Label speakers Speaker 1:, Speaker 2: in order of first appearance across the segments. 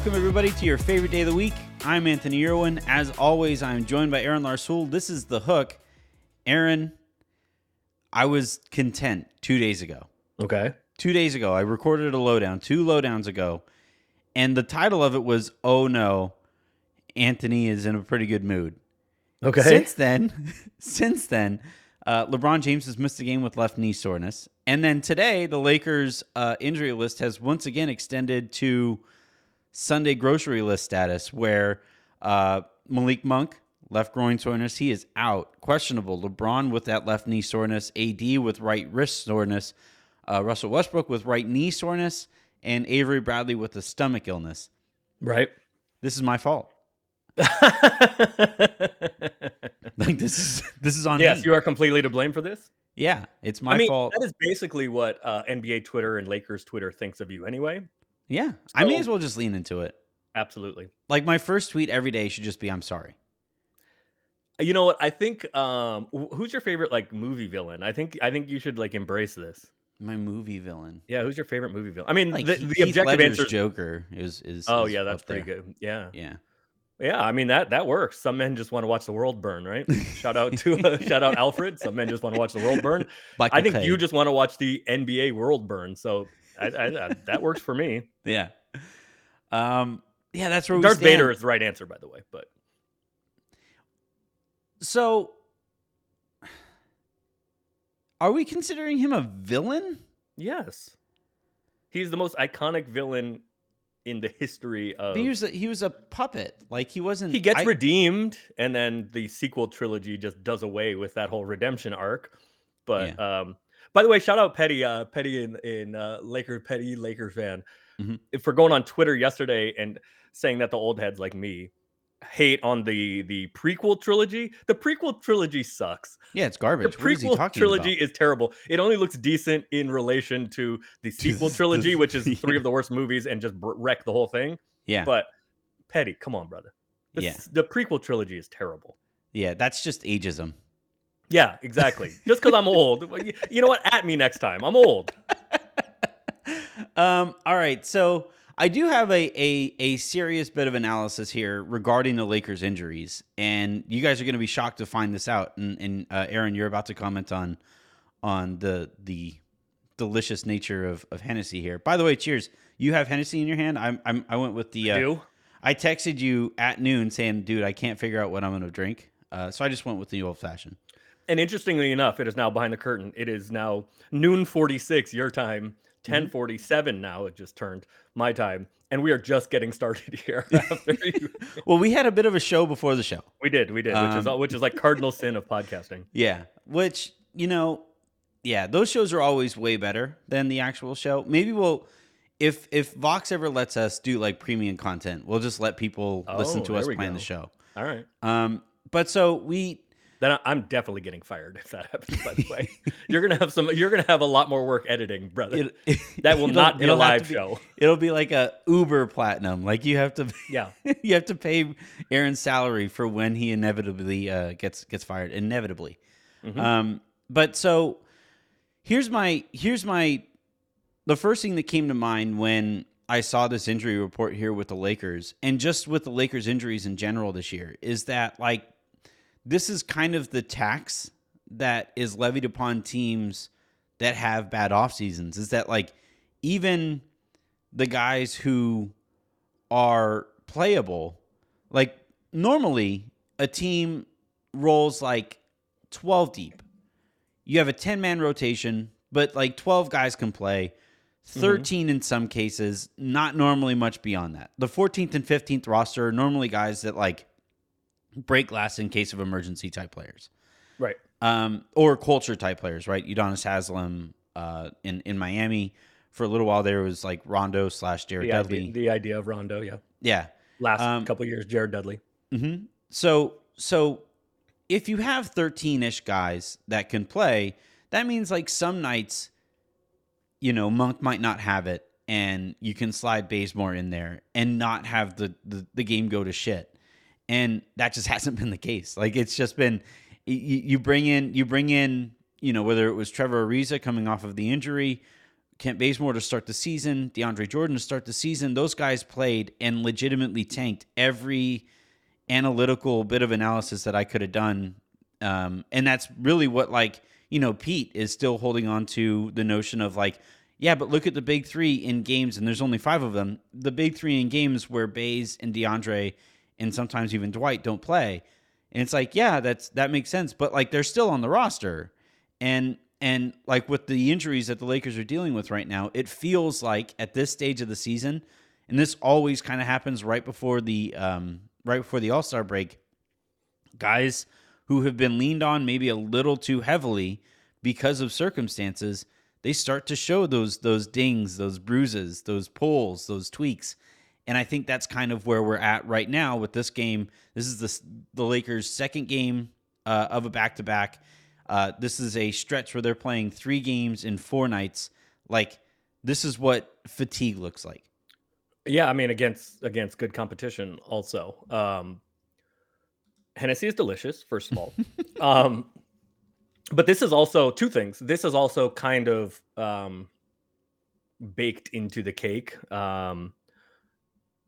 Speaker 1: Welcome, everybody, to your favorite day of the week. I'm Anthony Irwin. As always, I'm joined by Aaron Larsuel. This is The Hook. Aaron, I was content two days ago.
Speaker 2: Okay.
Speaker 1: Two days ago, I recorded a lowdown, two lowdowns ago, and the title of it was Oh No, Anthony is in a pretty good mood.
Speaker 2: Okay.
Speaker 1: Since then, since then, uh, LeBron James has missed a game with left knee soreness, and then today the Lakers' uh, injury list has once again extended to Sunday grocery list status, where uh, Malik Monk left groin soreness, he is out, questionable. LeBron with that left knee soreness, AD with right wrist soreness, uh, Russell Westbrook with right knee soreness, and Avery Bradley with a stomach illness.
Speaker 2: right.
Speaker 1: This is my fault. Like this is this is on
Speaker 2: yes,
Speaker 1: me.
Speaker 2: you are completely to blame for this.
Speaker 1: Yeah, it's my
Speaker 2: I mean,
Speaker 1: fault.
Speaker 2: that is basically what uh, NBA Twitter and Lakers Twitter thinks of you anyway.
Speaker 1: Yeah, I may as well just lean into it.
Speaker 2: Absolutely.
Speaker 1: Like my first tweet every day should just be "I'm sorry."
Speaker 2: You know what? I think um, who's your favorite like movie villain? I think I think you should like embrace this.
Speaker 1: My movie villain.
Speaker 2: Yeah, who's your favorite movie villain? I mean,
Speaker 1: Like
Speaker 2: the,
Speaker 1: Heath
Speaker 2: the objective
Speaker 1: Ledger's
Speaker 2: answer. is-
Speaker 1: Joker is is.
Speaker 2: Oh
Speaker 1: is
Speaker 2: yeah, that's pretty
Speaker 1: there.
Speaker 2: good. Yeah.
Speaker 1: Yeah,
Speaker 2: Yeah, I mean that that works. Some men just want to watch the world burn, right? shout out to uh, shout out Alfred. Some men just want to watch the world burn.
Speaker 1: Michael
Speaker 2: I think you just want to watch the NBA world burn. So I, I, I, that works for me.
Speaker 1: yeah. Um. Yeah, that's where we
Speaker 2: Darth. Vader is the right answer, by the way. But
Speaker 1: So, are we considering him a villain?
Speaker 2: yes, he's the most iconic villain in the history of.
Speaker 1: But he was a, he was a puppet. Like he wasn't.
Speaker 2: he gets
Speaker 1: I-
Speaker 2: redeemed, and then the sequel trilogy just does away with that whole redemption arc. But um, by the way, shout out Petty, uh, Petty in in uh, Laker Petty Laker fan
Speaker 1: Mhm.
Speaker 2: If for going on Twitter yesterday and saying that the old heads like me hate on the the prequel trilogy. The prequel trilogy sucks.
Speaker 1: Yeah, it's
Speaker 2: The
Speaker 1: garbage. What is he
Speaker 2: prequel trilogy
Speaker 1: about?
Speaker 2: is terrible. It only looks decent in relation to the sequel
Speaker 1: the-
Speaker 2: trilogy, which is three of the worst movies and just wreck the whole thing.
Speaker 1: Yeah,
Speaker 2: But Petty, come on, brother. The,
Speaker 1: Yeah.
Speaker 2: the prequel trilogy is terrible.
Speaker 1: yeah, that's just ageism.
Speaker 2: Yeah, exactly. Just because I'm old. you- know what? At me next time. I'm old.
Speaker 1: um, all right, so I do have a, a a serious bit of analysis here regarding the Lakers' injuries, and you guys are going to be shocked to find this out. And, and uh, Aaron, you're about to comment on on the the delicious nature of, of Hennessy here. By the way, cheers! You have Hennessy in your hand. I'm, I'm I went with the. Uh,
Speaker 2: Do?
Speaker 1: I texted you at noon saying, "Dude, I can't figure out what I'm going to drink," uh, so I just went with the old fashioned.
Speaker 2: And interestingly enough, it is now behind the curtain. It is now noon 46 your time, 1047 now. It just turned my time. And we are just getting started here.
Speaker 1: Well, we had a bit of a show before the show.
Speaker 2: we did, we did, which is
Speaker 1: Um,
Speaker 2: which is like cardinal sin of podcasting.
Speaker 1: Yeah, which you know, yeah, those shows are always way better than the actual show. Maybe we'll, if if Vox ever lets us do like premium content, we'll just let people listen
Speaker 2: Oh,
Speaker 1: to us plan
Speaker 2: go.
Speaker 1: the show.
Speaker 2: All right.
Speaker 1: Um, but so we,
Speaker 2: Then I'm definitely getting fired if that happens. By the way, you're gonna have some. You're gonna have a lot more work editing, brother.
Speaker 1: it,
Speaker 2: that will not be a live
Speaker 1: be-
Speaker 2: show.
Speaker 1: It'll be like a Uber Platinum. Like you have to,
Speaker 2: Yeah.
Speaker 1: you have to pay Aaron's salary for when he inevitably uh, gets gets fired. Inevitably.
Speaker 2: Mhm.
Speaker 1: Um, but so here's my here's my the first thing that came to mind when I saw this injury report here with the Lakers and just with the Lakers injuries in general this year is that like this is kind of the tax that is levied upon teams that have bad off seasons is that like even the guys who are playable like normally a team rolls like 12 deep. You have a 10 man rotation but like 12 guys can play. Mm-hmm. 13 in some cases not normally much beyond that. The 14th and 15th roster are normally guys that like break glass in case of emergency type players
Speaker 2: Right.
Speaker 1: um, or culture type players, right? Udonis Haslem uh, in in Miami for a little while there was like Rondo slash Jared
Speaker 2: The
Speaker 1: Dudley.
Speaker 2: idea, the idea of Rondo. Yeah.
Speaker 1: yeah.
Speaker 2: Last
Speaker 1: Um,
Speaker 2: couple years, Jared Dudley.
Speaker 1: hmm So so if you have thirteen ish guys that can play, that means like some nights, you know, Monk might not have it, and you can slide Bazemore in there and not have the the, the game go to shit. And that just hasn't been the case. Like it's just been you, you bring in you bring in you know whether it was Trevor Ariza coming off of the injury, Kent Bazemore to start the season, DeAndre Jordan to start the season. Those guys played and legitimately tanked every analytical bit of analysis that I could have done. Um, and that's really what like you know Pete is still holding on to the notion of like yeah, but look at the big three in games, and there's only five of them. The big three in games where Bays and DeAndre and sometimes even Dwight don't play. And it's like, yeah, that's that makes sense, but like they're still on the roster. And and like with the injuries that the Lakers are dealing with right now, it feels like at this stage of the season, and this always kind of happens right before the um right before the All-Star break, guys who have been leaned on maybe a little too heavily because of circumstances, they start to show those those dings, those bruises, those pulls, those tweaks. And I think that's kind of where we're at right now with this game. This is the the Lakers' second game uh, of a back to back. This is a stretch where they're playing three games in four nights. Like this is what fatigue looks like.
Speaker 2: Yeah, I mean against against good competition. Also, um, Hennessy is delicious. First of all, um, but this is also two things. This is also kind of um, baked into the cake um,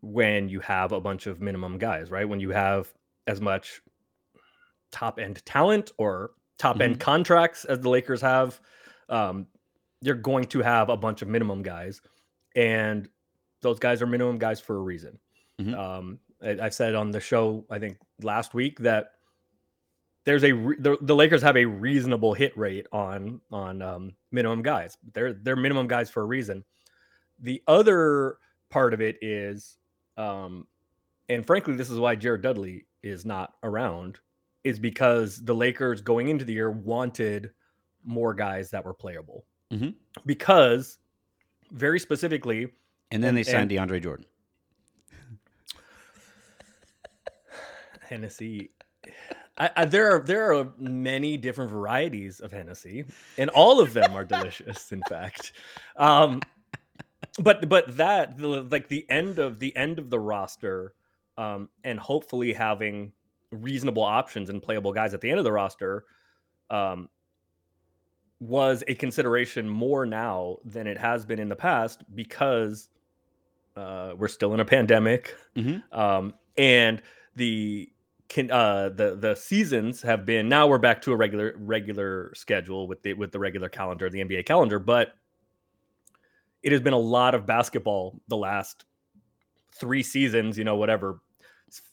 Speaker 2: when you have a bunch of minimum guys, right? When you have as much top end talent or top end
Speaker 1: Mhm.
Speaker 2: contracts as the Lakers have, um, you're going to have a bunch of minimum guys, and those guys are minimum guys for a reason.
Speaker 1: Mhm.
Speaker 2: Um, I, I said on the show, I think last week that there's a re- the, the Lakers have a reasonable hit rate on on um, minimum guys. They're they're minimum guys for a reason. The other part of it is, um, and frankly, this is why Jared Dudley is not around, is because the Lakers going into the year wanted more guys that were playable.
Speaker 1: Mhm.
Speaker 2: Because very specifically,
Speaker 1: And then
Speaker 2: And-
Speaker 1: they signed DeAndre Jordan.
Speaker 2: Hennessy. I, I, there are there are many different varieties of Hennessy, and all of them are delicious. In fact, um, but but that the, like the end of the end of the roster, um, and hopefully having reasonable options and playable guys at the end of the roster, um, was a consideration more now than it has been in the past because uh, we're still in a pandemic,
Speaker 1: Mhm.
Speaker 2: um, and the can uh the the seasons have been now we're back to a regular regular schedule with the with the regular calendar the nba calendar but it has been a lot of basketball the last three seasons you know whatever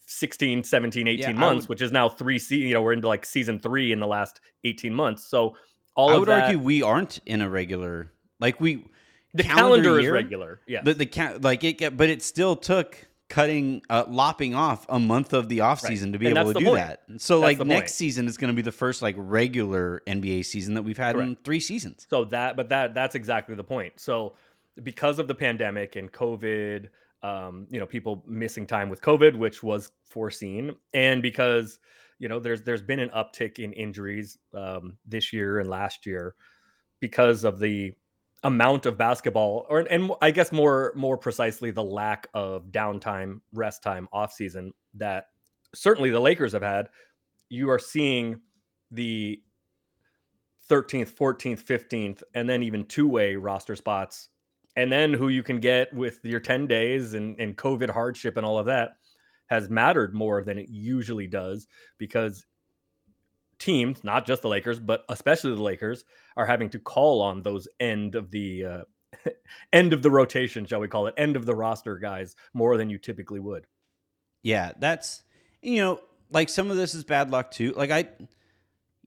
Speaker 2: 16 17 18
Speaker 1: Yeah,
Speaker 2: months
Speaker 1: would-
Speaker 2: which is now three se- you know we're into like season three in the last 18 months so all
Speaker 1: I would
Speaker 2: that,
Speaker 1: argue we aren't in a regular like we
Speaker 2: the
Speaker 1: calendar
Speaker 2: calendar, is regular yeah
Speaker 1: the the ca- like it get, but it still took cutting uh, lopping off a month of the off season to be
Speaker 2: And
Speaker 1: able to do
Speaker 2: point.
Speaker 1: that. So
Speaker 2: That's
Speaker 1: like next season is going to be the first like regular NBA season that we've had in 3 seasons.
Speaker 2: So that, but that that's exactly the point. So because of the pandemic and COVID, um, you know, people missing time with COVID, which was foreseen, and because you know there's there's been an uptick in injuries um, this year and last year because of the amount of basketball, or and I guess more more precisely the lack of downtime, rest time, off season that certainly the Lakers have had. You are seeing the 13th, 14th, 15th, and then even two way roster spots. And then who you can get with your 10 days and, and COVID hardship and all of that has mattered more than it usually does because teams, not just the Lakers, but especially the Lakers, are having to call on those end of the uh, end of the rotation, shall we call it, end of the roster guys more than you typically would.
Speaker 1: Yeah, that's you know, like some of this is bad luck too. Like I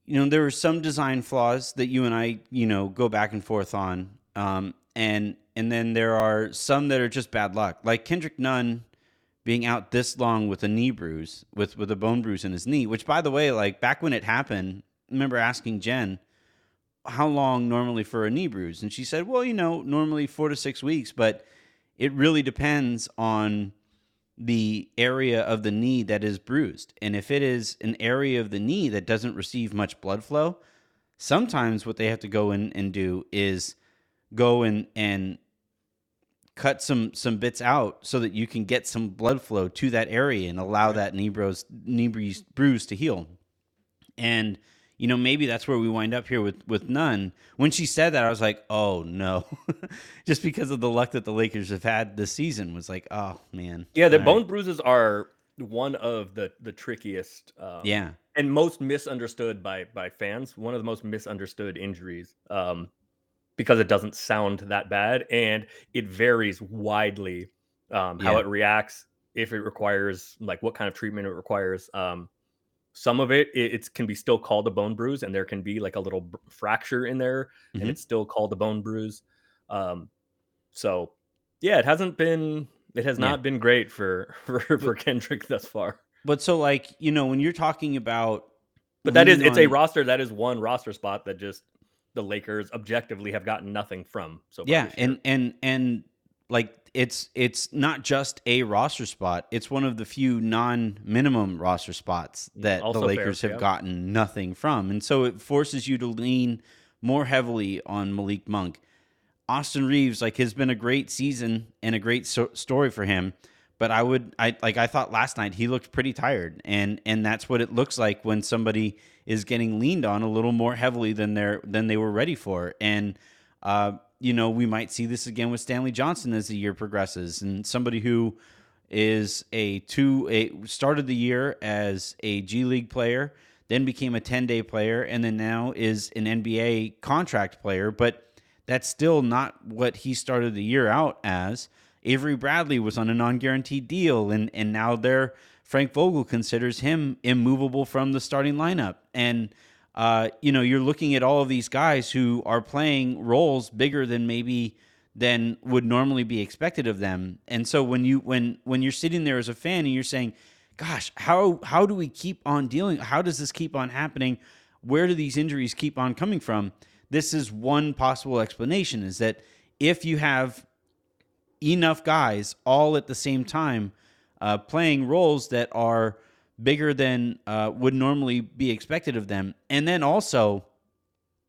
Speaker 1: you know, there were some design flaws that you and I, you know, go back and forth on. Um and and then there are some that are just bad luck. Like Kendrick Nunn being out this long with a knee bruise, with with a bone bruise in his knee, which by the way, like back when it happened, I remember asking Jen how long normally for a knee bruise and she said, "Well, you know, normally 4 to 6 weeks, but it really depends on the area of the knee that is bruised. And if it is an area of the knee that doesn't receive much blood flow, sometimes what they have to go in and do is go and and cut some some bits out so that you can get some blood flow to that area and allow that knee bruise knee bruise, bruise to heal. And you know, maybe that's where we wind up here with with Nunn. When she said that, I was like, oh no, just because of the luck that the Lakers have had this season was like, oh man.
Speaker 2: Yeah, the
Speaker 1: All
Speaker 2: bone
Speaker 1: right.
Speaker 2: bruises are one of the the trickiest um,
Speaker 1: Yeah,
Speaker 2: and most misunderstood by by fans. One of the most misunderstood injuries um, because it doesn't sound that bad and it varies widely um, how
Speaker 1: Yeah.
Speaker 2: it reacts, if it requires like what kind of treatment it requires. Um, some of it, it it's, can be still called a bone bruise, and there can be like a little br- fracture in there, and
Speaker 1: Mhm.
Speaker 2: it's still called a bone bruise. Um, so yeah, it hasn't been it has
Speaker 1: Yeah.
Speaker 2: not been great for for, for Kendrick thus far.
Speaker 1: but so like you know when you're talking about,
Speaker 2: But that is
Speaker 1: leaning
Speaker 2: it's a roster that is one roster spot that just the Lakers objectively have gotten nothing from. So far
Speaker 1: yeah and and and like it's it's not just a roster spot it's one of the few non-minimum roster spots mm, that
Speaker 2: also
Speaker 1: the
Speaker 2: fair,
Speaker 1: lakers have
Speaker 2: yeah.
Speaker 1: gotten nothing from and so it forces you to lean more heavily on malik monk austin reaves like has been a great season and a great so- story for him but i would i like i thought last night he looked pretty tired and and that's what it looks like when somebody is getting leaned on a little more heavily than they're than they were ready for and uh, you know, we might see this again with Stanley Johnson as the year progresses, and somebody who is a two a started the year as a G League player, then became a ten day player, and then now is an NBA contract player. But that's still not what he started the year out as. Avery Bradley was on a non guaranteed deal, and and now they're Frank Vogel considers him immovable from the starting lineup, and uh, you know, you're looking at all of these guys who are playing roles bigger than maybe than would normally be expected of them. And so when you when when you're sitting there as a fan and you're saying, "Gosh, how how do we keep on dealing? How does this keep on happening? Where do these injuries keep on coming from?" This is one possible explanation: is that if you have enough guys all at the same time uh, playing roles that are bigger than uh, would normally be expected of them. And then also,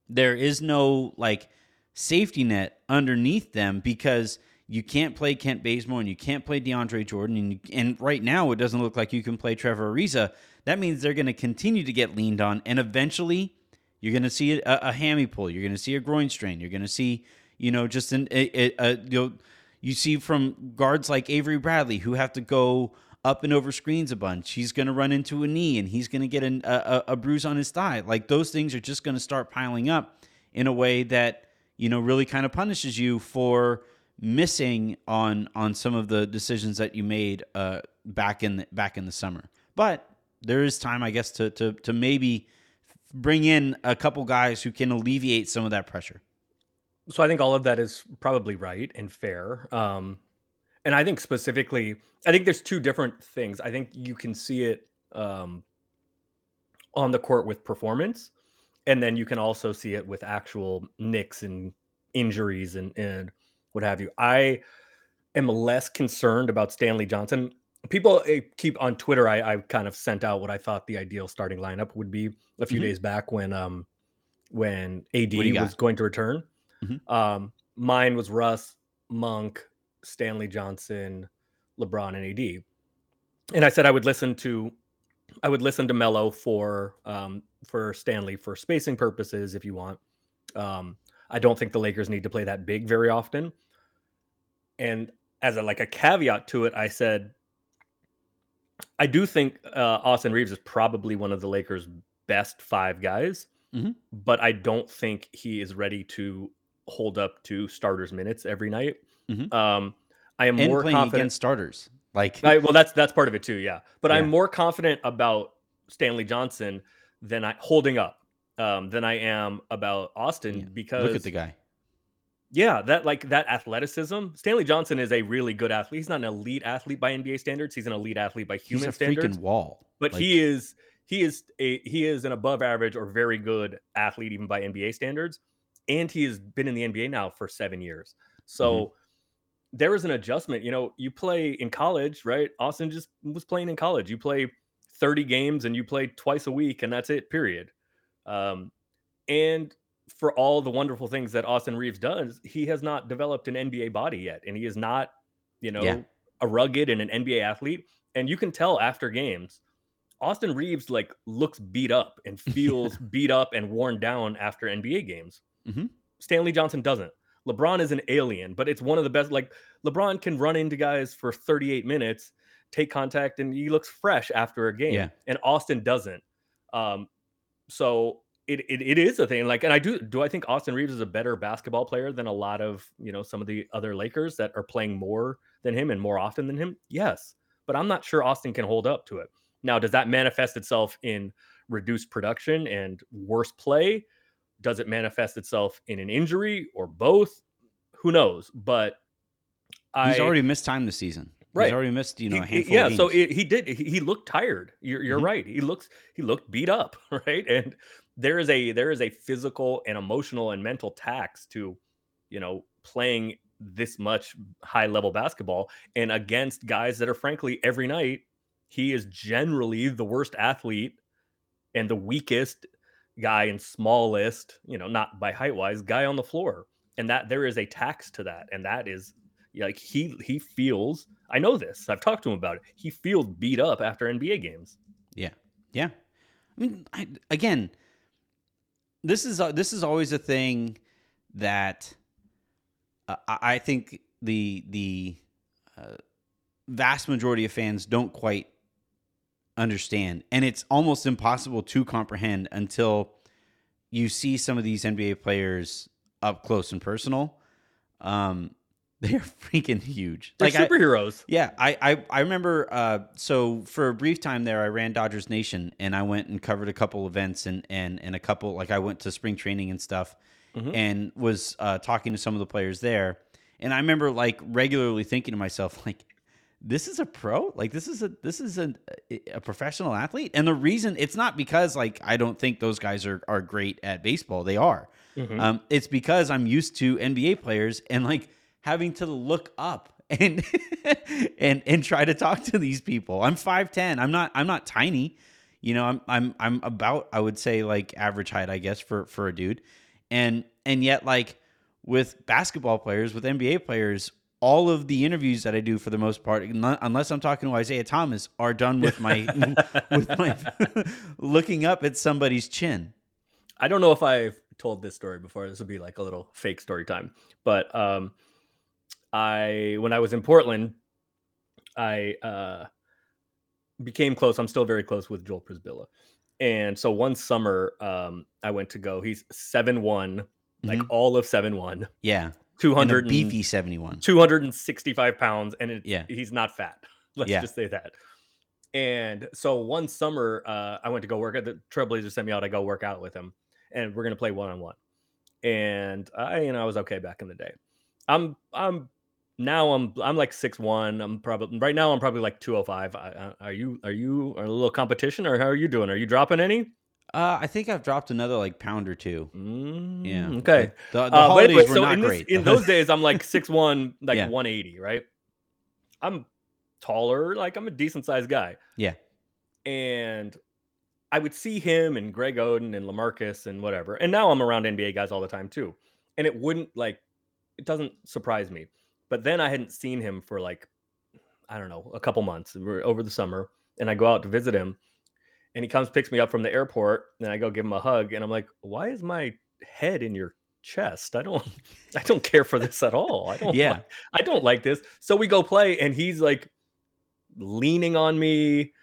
Speaker 1: there is no like safety net underneath them because you can't play Kent Bazemore and you can't play DeAndre Jordan. And, you, and right now, it doesn't look like you can play Trevor Ariza. That means they're going to continue to get leaned on. And eventually, you're going to see a, a hammy pull. You're going to see a groin strain. You're going to see, you know, just an, a, a, a, you know, you see from guards like Avery Bradley who have to go up and over screens a bunch. He's going to run into a knee and he's going to get an, a, a bruise on his thigh. Like those things are just going to start piling up in a way that you know really kind of punishes you for missing on on some of the decisions that you made uh, back in the, back in the summer. But there is time, I guess, to to to maybe bring in a couple guys who can alleviate some of that pressure.
Speaker 2: so I think all of that is probably right and fair. Um, and I think specifically, I think there's two different things. I think you can see it um, on the court with performance, and then you can also see it with actual nicks and injuries and and what have you. I am less concerned about Stanley Johnson. People eh, keep on Twitter. I, I kind of sent out what I thought the ideal starting lineup would be a few
Speaker 1: Mhm.
Speaker 2: days back when um when AD
Speaker 1: you got?
Speaker 2: was going to return.
Speaker 1: Mhm.
Speaker 2: Um, mine was Russ, Monk, Stanley Johnson, LeBron, and AD. And I said I would listen to I would listen to Melo for um, for Stanley for spacing purposes if you want. Um, I don't think the Lakers need to play that big very often. And as a like a caveat to it, I said I do think uh, Austin Reaves is probably one of the Lakers' best five guys,
Speaker 1: Mhm.
Speaker 2: but I don't think he is ready to hold up to starters minutes every night.
Speaker 1: Mhm.
Speaker 2: Um, I am
Speaker 1: And
Speaker 2: more
Speaker 1: playing
Speaker 2: confident.
Speaker 1: against starters, like
Speaker 2: I, well, that's that's part of it too, yeah. But
Speaker 1: Yeah.
Speaker 2: I'm more confident about Stanley Johnson than I holding up um, than I am about Austin
Speaker 1: Yeah.
Speaker 2: because
Speaker 1: look at the guy.
Speaker 2: yeah, that like that athleticism. Stanley Johnson is a really good athlete. He's not an elite athlete by NBA standards. He's an elite athlete by
Speaker 1: He's
Speaker 2: human
Speaker 1: a
Speaker 2: standards.
Speaker 1: freaking wall.
Speaker 2: But
Speaker 1: Like,
Speaker 2: he is he is a he is an above average or very good athlete even by NBA standards. And he has been in the NBA now for seven years. So there is an adjustment. You know, you play in college, right? Austin just was playing in college. You play 30 games and you play twice a week, and that's it, period. Um, and for all the wonderful things that Austin Reaves does, he has not developed an NBA body yet. And he is not, you know,
Speaker 1: Yeah.
Speaker 2: a rugged and an NBA athlete. And you can tell after games, Austin Reaves like looks beat up and feels beat up and worn down after NBA games.
Speaker 1: Mhm.
Speaker 2: Stanley Johnson doesn't. LeBron is an alien, but it's one of the best. Like LeBron can run into guys for 38 minutes, take contact, and he looks fresh after a game.
Speaker 1: Yeah.
Speaker 2: And Austin doesn't. Um, so it, it it is a thing. Like, and I do do I think Austin Reaves is a better basketball player than a lot of you know some of the other Lakers that are playing more than him and more often than him? Yes, but I'm not sure Austin can hold up to it. Now, does that manifest itself in reduced production and worse play? Does it manifest itself in an injury or both? Who knows? But
Speaker 1: He's already missed time this season.
Speaker 2: Right.
Speaker 1: He's already missed, you know, a
Speaker 2: he-
Speaker 1: handful
Speaker 2: yeah so it, he did he, he looked tired you're, you're
Speaker 1: Mhm.
Speaker 2: right he looks he looked beat up right and there is a there is a physical and emotional and mental tax to you know playing this much high level basketball and against guys that are frankly every night he is generally the worst athlete and the weakest guy and smallest you know not by height wise guy on the floor and that there is a tax to that and that is like he he feels i know this i've talked to him about it he feels beat up after nba games
Speaker 1: Yeah, yeah. I mean, I, again, this is uh, this is always a thing that uh, I think the the uh, vast majority of fans don't quite understand, and it's almost impossible to comprehend until you see some of these NBA players up close and personal. Um, they are freaking huge.
Speaker 2: they're
Speaker 1: I-
Speaker 2: superheroes
Speaker 1: yeah, I I, I remember. Uh, so for a brief time there, I ran Dodgers Nation, and I went and covered a couple events and and and a couple like I went to spring training and stuff,
Speaker 2: Mhm.
Speaker 1: and was uh, talking to some of the players there. And I remember like regularly thinking to myself like, this is a pro, like this is a this is a a professional athlete. And the reason it's not because like I don't think those guys are are great at baseball. They are.
Speaker 2: Mhm.
Speaker 1: Um, it's because I'm used to NBA players and like having to look up and and and try to talk to these people. I'm 5'10. I'm not I'm not tiny. You know, I'm I'm I'm about I would say like average height, I guess, for for a dude. And and yet like with basketball players, with NBA players, all of the interviews that I do for the most part, unless I'm talking to Isaiah Thomas, are done with my with my looking up at somebody's chin.
Speaker 2: i don't know if i've told this story before this would be like a little fake story time but um i when i was in portland i uh became close i'm still very close with joel przybilla and so one summer um i went to go he's 7-1 like
Speaker 1: Mhm.
Speaker 2: all of 7-1
Speaker 1: Yeah. And a
Speaker 2: 200 and-
Speaker 1: beefy 71.
Speaker 2: 265 pounds and it,
Speaker 1: Yeah.
Speaker 2: he's not fat. Let's
Speaker 1: Yeah.
Speaker 2: just say that. And so one summer uh, i went to go work at the trailblazers sent me out. I go work out with him and we're going to play one-on-one. And i you know i was okay back in the day. I'm i'm now i'm i'm like six one. I'm probably right now i'm probably like 205 I, I, are you are you are a little competition or how are you doing? Are you dropping any
Speaker 1: Uh, I think I've dropped another like pound or two.
Speaker 2: Mm,
Speaker 1: Yeah.
Speaker 2: okay
Speaker 1: The, the
Speaker 2: uh,
Speaker 1: holidays were
Speaker 2: so
Speaker 1: not
Speaker 2: in, this,
Speaker 1: great.
Speaker 2: in those days, I'm like six one, like
Speaker 1: Yeah.
Speaker 2: 180, right? I'm taller, like I'm a decent sized guy.
Speaker 1: Yeah.
Speaker 2: And I would see him and Greg Oden and Lamarcus and whatever. And now I'm around NBA guys all the time too. And it wouldn't like, it doesn't surprise me. But then I hadn't seen him for like, I don't know, a couple months over the summer. And I go out to visit him. And he comes, picks me up from the airport, and I go give him a hug. And I'm like, why is my head in your chest? I don't I don't care for this at all. I don't
Speaker 1: Yeah.
Speaker 2: like, I don't like this. So we go play, and he's like leaning on me.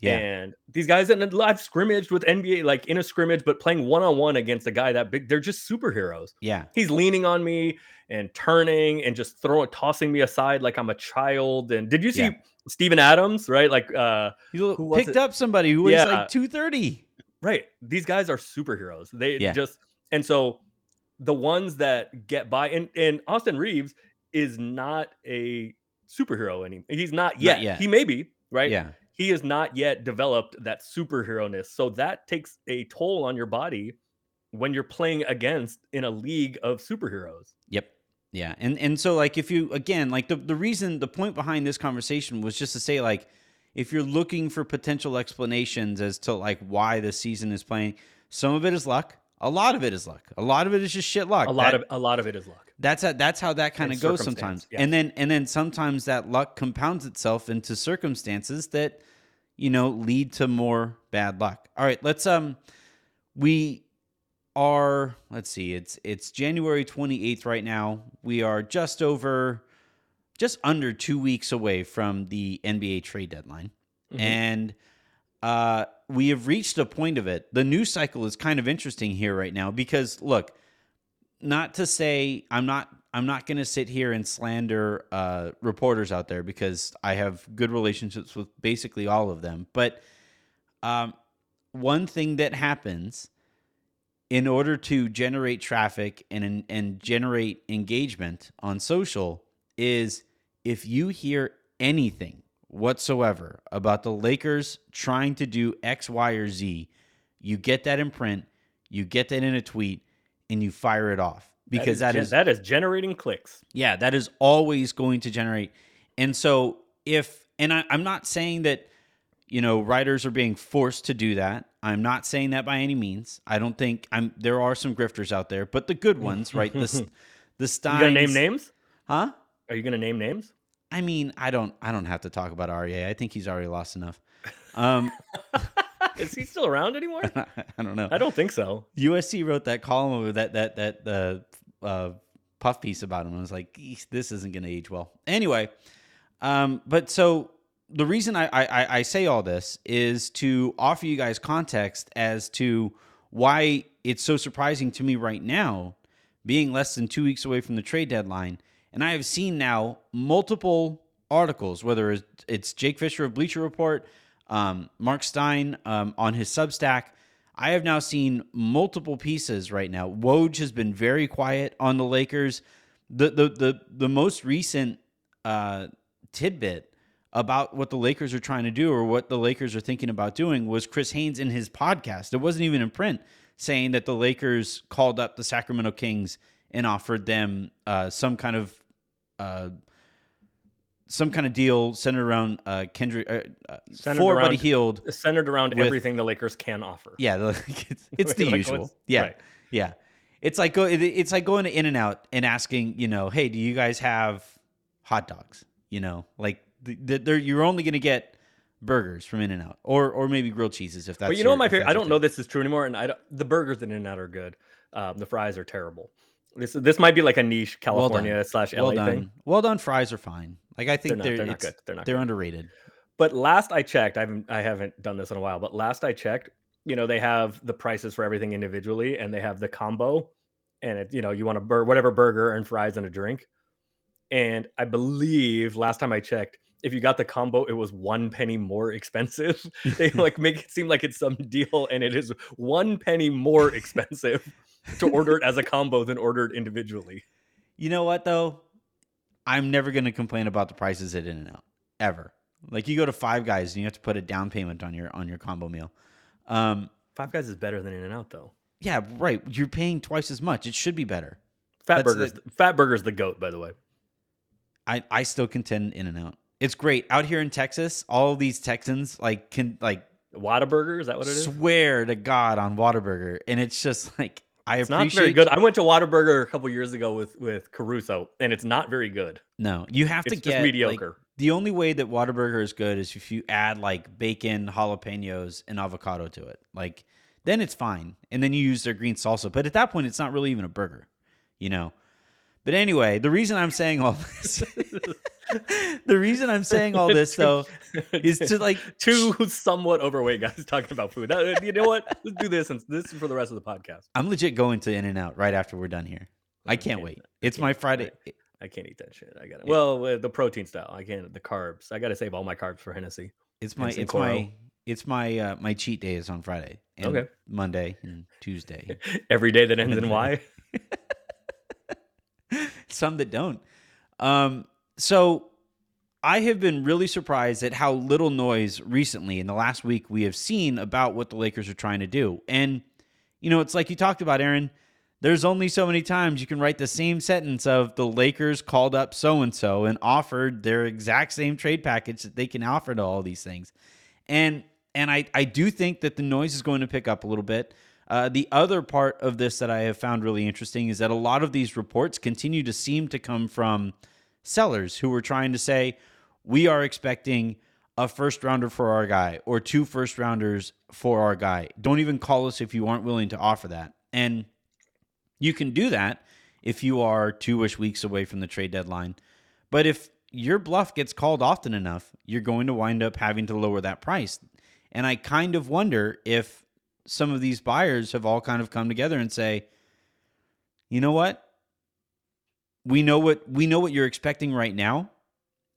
Speaker 1: Yeah.
Speaker 2: And these guys in I've scrimmaged with NBA, like in a scrimmage, but playing one on one against a guy that big, they're just superheroes.
Speaker 1: Yeah.
Speaker 2: He's leaning on me and turning and just throwing, tossing me aside like I'm a child. And did you see
Speaker 1: Yeah.
Speaker 2: Steven Adams, right? Like, uh,
Speaker 1: You
Speaker 2: Who
Speaker 1: picked up somebody who was
Speaker 2: Yeah.
Speaker 1: like 230.
Speaker 2: Right. These guys are superheroes. They
Speaker 1: Yeah.
Speaker 2: just and so the ones that get by and and Austin Reaves is not a superhero anymore. He's not yet.
Speaker 1: yet.
Speaker 2: He may be, right?
Speaker 1: Yeah.
Speaker 2: He has not yet developed that superhero-ness. So that takes a toll on your body when you're playing against in a league of superheroes.
Speaker 1: Yep. Yeah. And and so like if you again like the the reason the point behind this conversation was just to say like if you're looking for potential explanations as to like why the season is playing, some of it is luck. A lot of it is luck. A lot of it is just shit luck.
Speaker 2: A lot
Speaker 1: That-
Speaker 2: of a lot of it is luck.
Speaker 1: that's how, that's how that kind of goes sometimes.
Speaker 2: yes.
Speaker 1: And then and then sometimes that luck compounds itself into circumstances that you know, lead to more bad luck. All right, let's um we are let's see, it's it's January 28th right now. We are just over just under 2 weeks away from the NBA trade deadline.
Speaker 2: Mhm.
Speaker 1: And uh we have reached a point of it. The news cycle is kind of interesting here right now because look, not to say I'm not I'm not going to sit here and slander uh, reporters out there because I have good relationships with basically all of them. But um, one thing that happens in order to generate traffic and and generate engagement on social is if you hear anything whatsoever about the Lakers trying to do X, Y, or Z, you get that in print, you get that in a tweet, and you fire it off because that
Speaker 2: gen-
Speaker 1: is
Speaker 2: that is generating clicks.
Speaker 1: yeah, that is always going to generate. And so if and I, I'm not saying that you know writers are being forced to do that. I'm not saying that by any means. I don't think I'm. There are some grifters out there, but the good ones, right? The the Steins.
Speaker 2: You gonna name names?
Speaker 1: Huh?
Speaker 2: Are you gonna name names?
Speaker 1: I mean, I don't. I don't have to talk about REA. I think he's already lost enough. Um,
Speaker 2: Is he still around anymore?
Speaker 1: I don't know.
Speaker 2: I don't think so.
Speaker 1: USC wrote that column of that that that the uh, puff piece about him. I was like, this isn't going to age well. Anyway, um, but so the reason I, I I say all this is to offer you guys context as to why it's so surprising to me right now, being less than two weeks away from the trade deadline, and I have seen now multiple articles, whether it's- Jake Fischer of Bleacher Report, um, Marc Stein um, on his Substack. I have now seen multiple pieces right now. Woj has been very quiet on the Lakers. The the the the most recent uh, tidbit about what the Lakers are trying to do or what the Lakers are thinking about doing was Chris Haynes in his podcast. It wasn't even in print saying that the Lakers called up the Sacramento Kings and offered them uh, some kind of uh, some kind of deal centered around uh, Kendrick uh, uh,
Speaker 2: Centered
Speaker 1: for Buddy
Speaker 2: around-
Speaker 1: Hield.
Speaker 2: Centered around
Speaker 1: With-
Speaker 2: everything the Lakers can offer.
Speaker 1: Yeah, the- it's, it's the
Speaker 2: Like,
Speaker 1: usual. Yeah,
Speaker 2: right.
Speaker 1: yeah. It's like go. It's like going to In and Out and asking, you know, hey, do you guys have hot dogs? You know, like the, the, they're, you're only going to get burgers from In and Out, or or maybe grilled cheeses if that's.
Speaker 2: but you know
Speaker 1: your-
Speaker 2: what my favorite? I don't know this is true anymore, and I don't, the burgers in In-N-Out are good. Um, the fries are terrible. This this might be like a niche
Speaker 1: Well.
Speaker 2: California slash LA
Speaker 1: Well done.
Speaker 2: thing.
Speaker 1: Well done. Fries are fine. Like I
Speaker 2: They're
Speaker 1: think
Speaker 2: not,
Speaker 1: they're
Speaker 2: they're not good. They're not
Speaker 1: They're
Speaker 2: good.
Speaker 1: underrated.
Speaker 2: But last I checked, I haven't I haven't done this in a while. But last I checked, you know, they have the prices for everything individually, and they have the combo, and it you know you want a bur- whatever burger and fries and a drink, and I believe last time I checked, if you got the combo, it was one penny more expensive. they like make it seem like it's some deal, and it is one penny more expensive to order it as a combo than ordered individually.
Speaker 1: You know what though? I'm never going to complain about the prices at In and Out ever. Like you go to Five Guys and you have to put a down payment on your on your combo meal. Um,
Speaker 2: Five Guys is better than In and Out though.
Speaker 1: yeah, right. You're paying twice as much. It should be better.
Speaker 2: Fat
Speaker 1: That's
Speaker 2: Burger's Fat Burger's the goat, by the way.
Speaker 1: I I still contend In and Out. It's great out here in Texas. All these Texans like can like
Speaker 2: Whataburger, is that what it is?
Speaker 1: swear to God on Whataburger, and it's just like I
Speaker 2: It's
Speaker 1: appreciate.
Speaker 2: not very good. I went to Whataburger a couple years ago with with Caruso, and it's not very good.
Speaker 1: No, you have
Speaker 2: It's
Speaker 1: to
Speaker 2: just
Speaker 1: get like,
Speaker 2: mediocre.
Speaker 1: the only way that Whataburger is good is if you add like bacon, jalapenos, and avocado to it. Like then it's fine, and then you use their green salsa. But at that point, it's not really even a burger, you know. But anyway, the reason I'm saying all this, the reason I'm saying all this though, is to like
Speaker 2: two somewhat overweight guys talking about food. You know what? Let's do this, and this is for the rest of the podcast.
Speaker 1: I'm legit going to In and Out right after we're done here. I can't wait. It's my. Friday.
Speaker 2: I can't eat that shit. I got to Well, uh, the protein style. I can't. The carbs. I got to save all my carbs for Hennessy.
Speaker 1: It's my it's my it's my uh, my cheat day is on Friday and
Speaker 2: Okay.
Speaker 1: Monday and Tuesday.
Speaker 2: Every day that ends in Y.
Speaker 1: Some that don't. Um, so I have been really surprised at how little noise recently in the last week we have seen about what the Lakers are trying to do. And you know, it's like you talked about, Aaron. There's only so many times you can write the same sentence of the Lakers called up so and so and offered their exact same trade package that they can offer to all these things. And and I, I do think that the noise is going to pick up a little bit. Uh, the other part of this that I have found really interesting is that a lot of these reports continue to seem to come from sellers who were trying to say, we are expecting a first rounder for our guy or two first rounders for our guy. Don't even call us if you aren't willing to offer that. And you can do that if you are two ish weeks away from the trade deadline. But if your bluff gets called often enough, you're going to wind up having to lower that price. And I kind of wonder if some of these buyers have all kind of come together and say, you know what? We know what we know what you're expecting right now.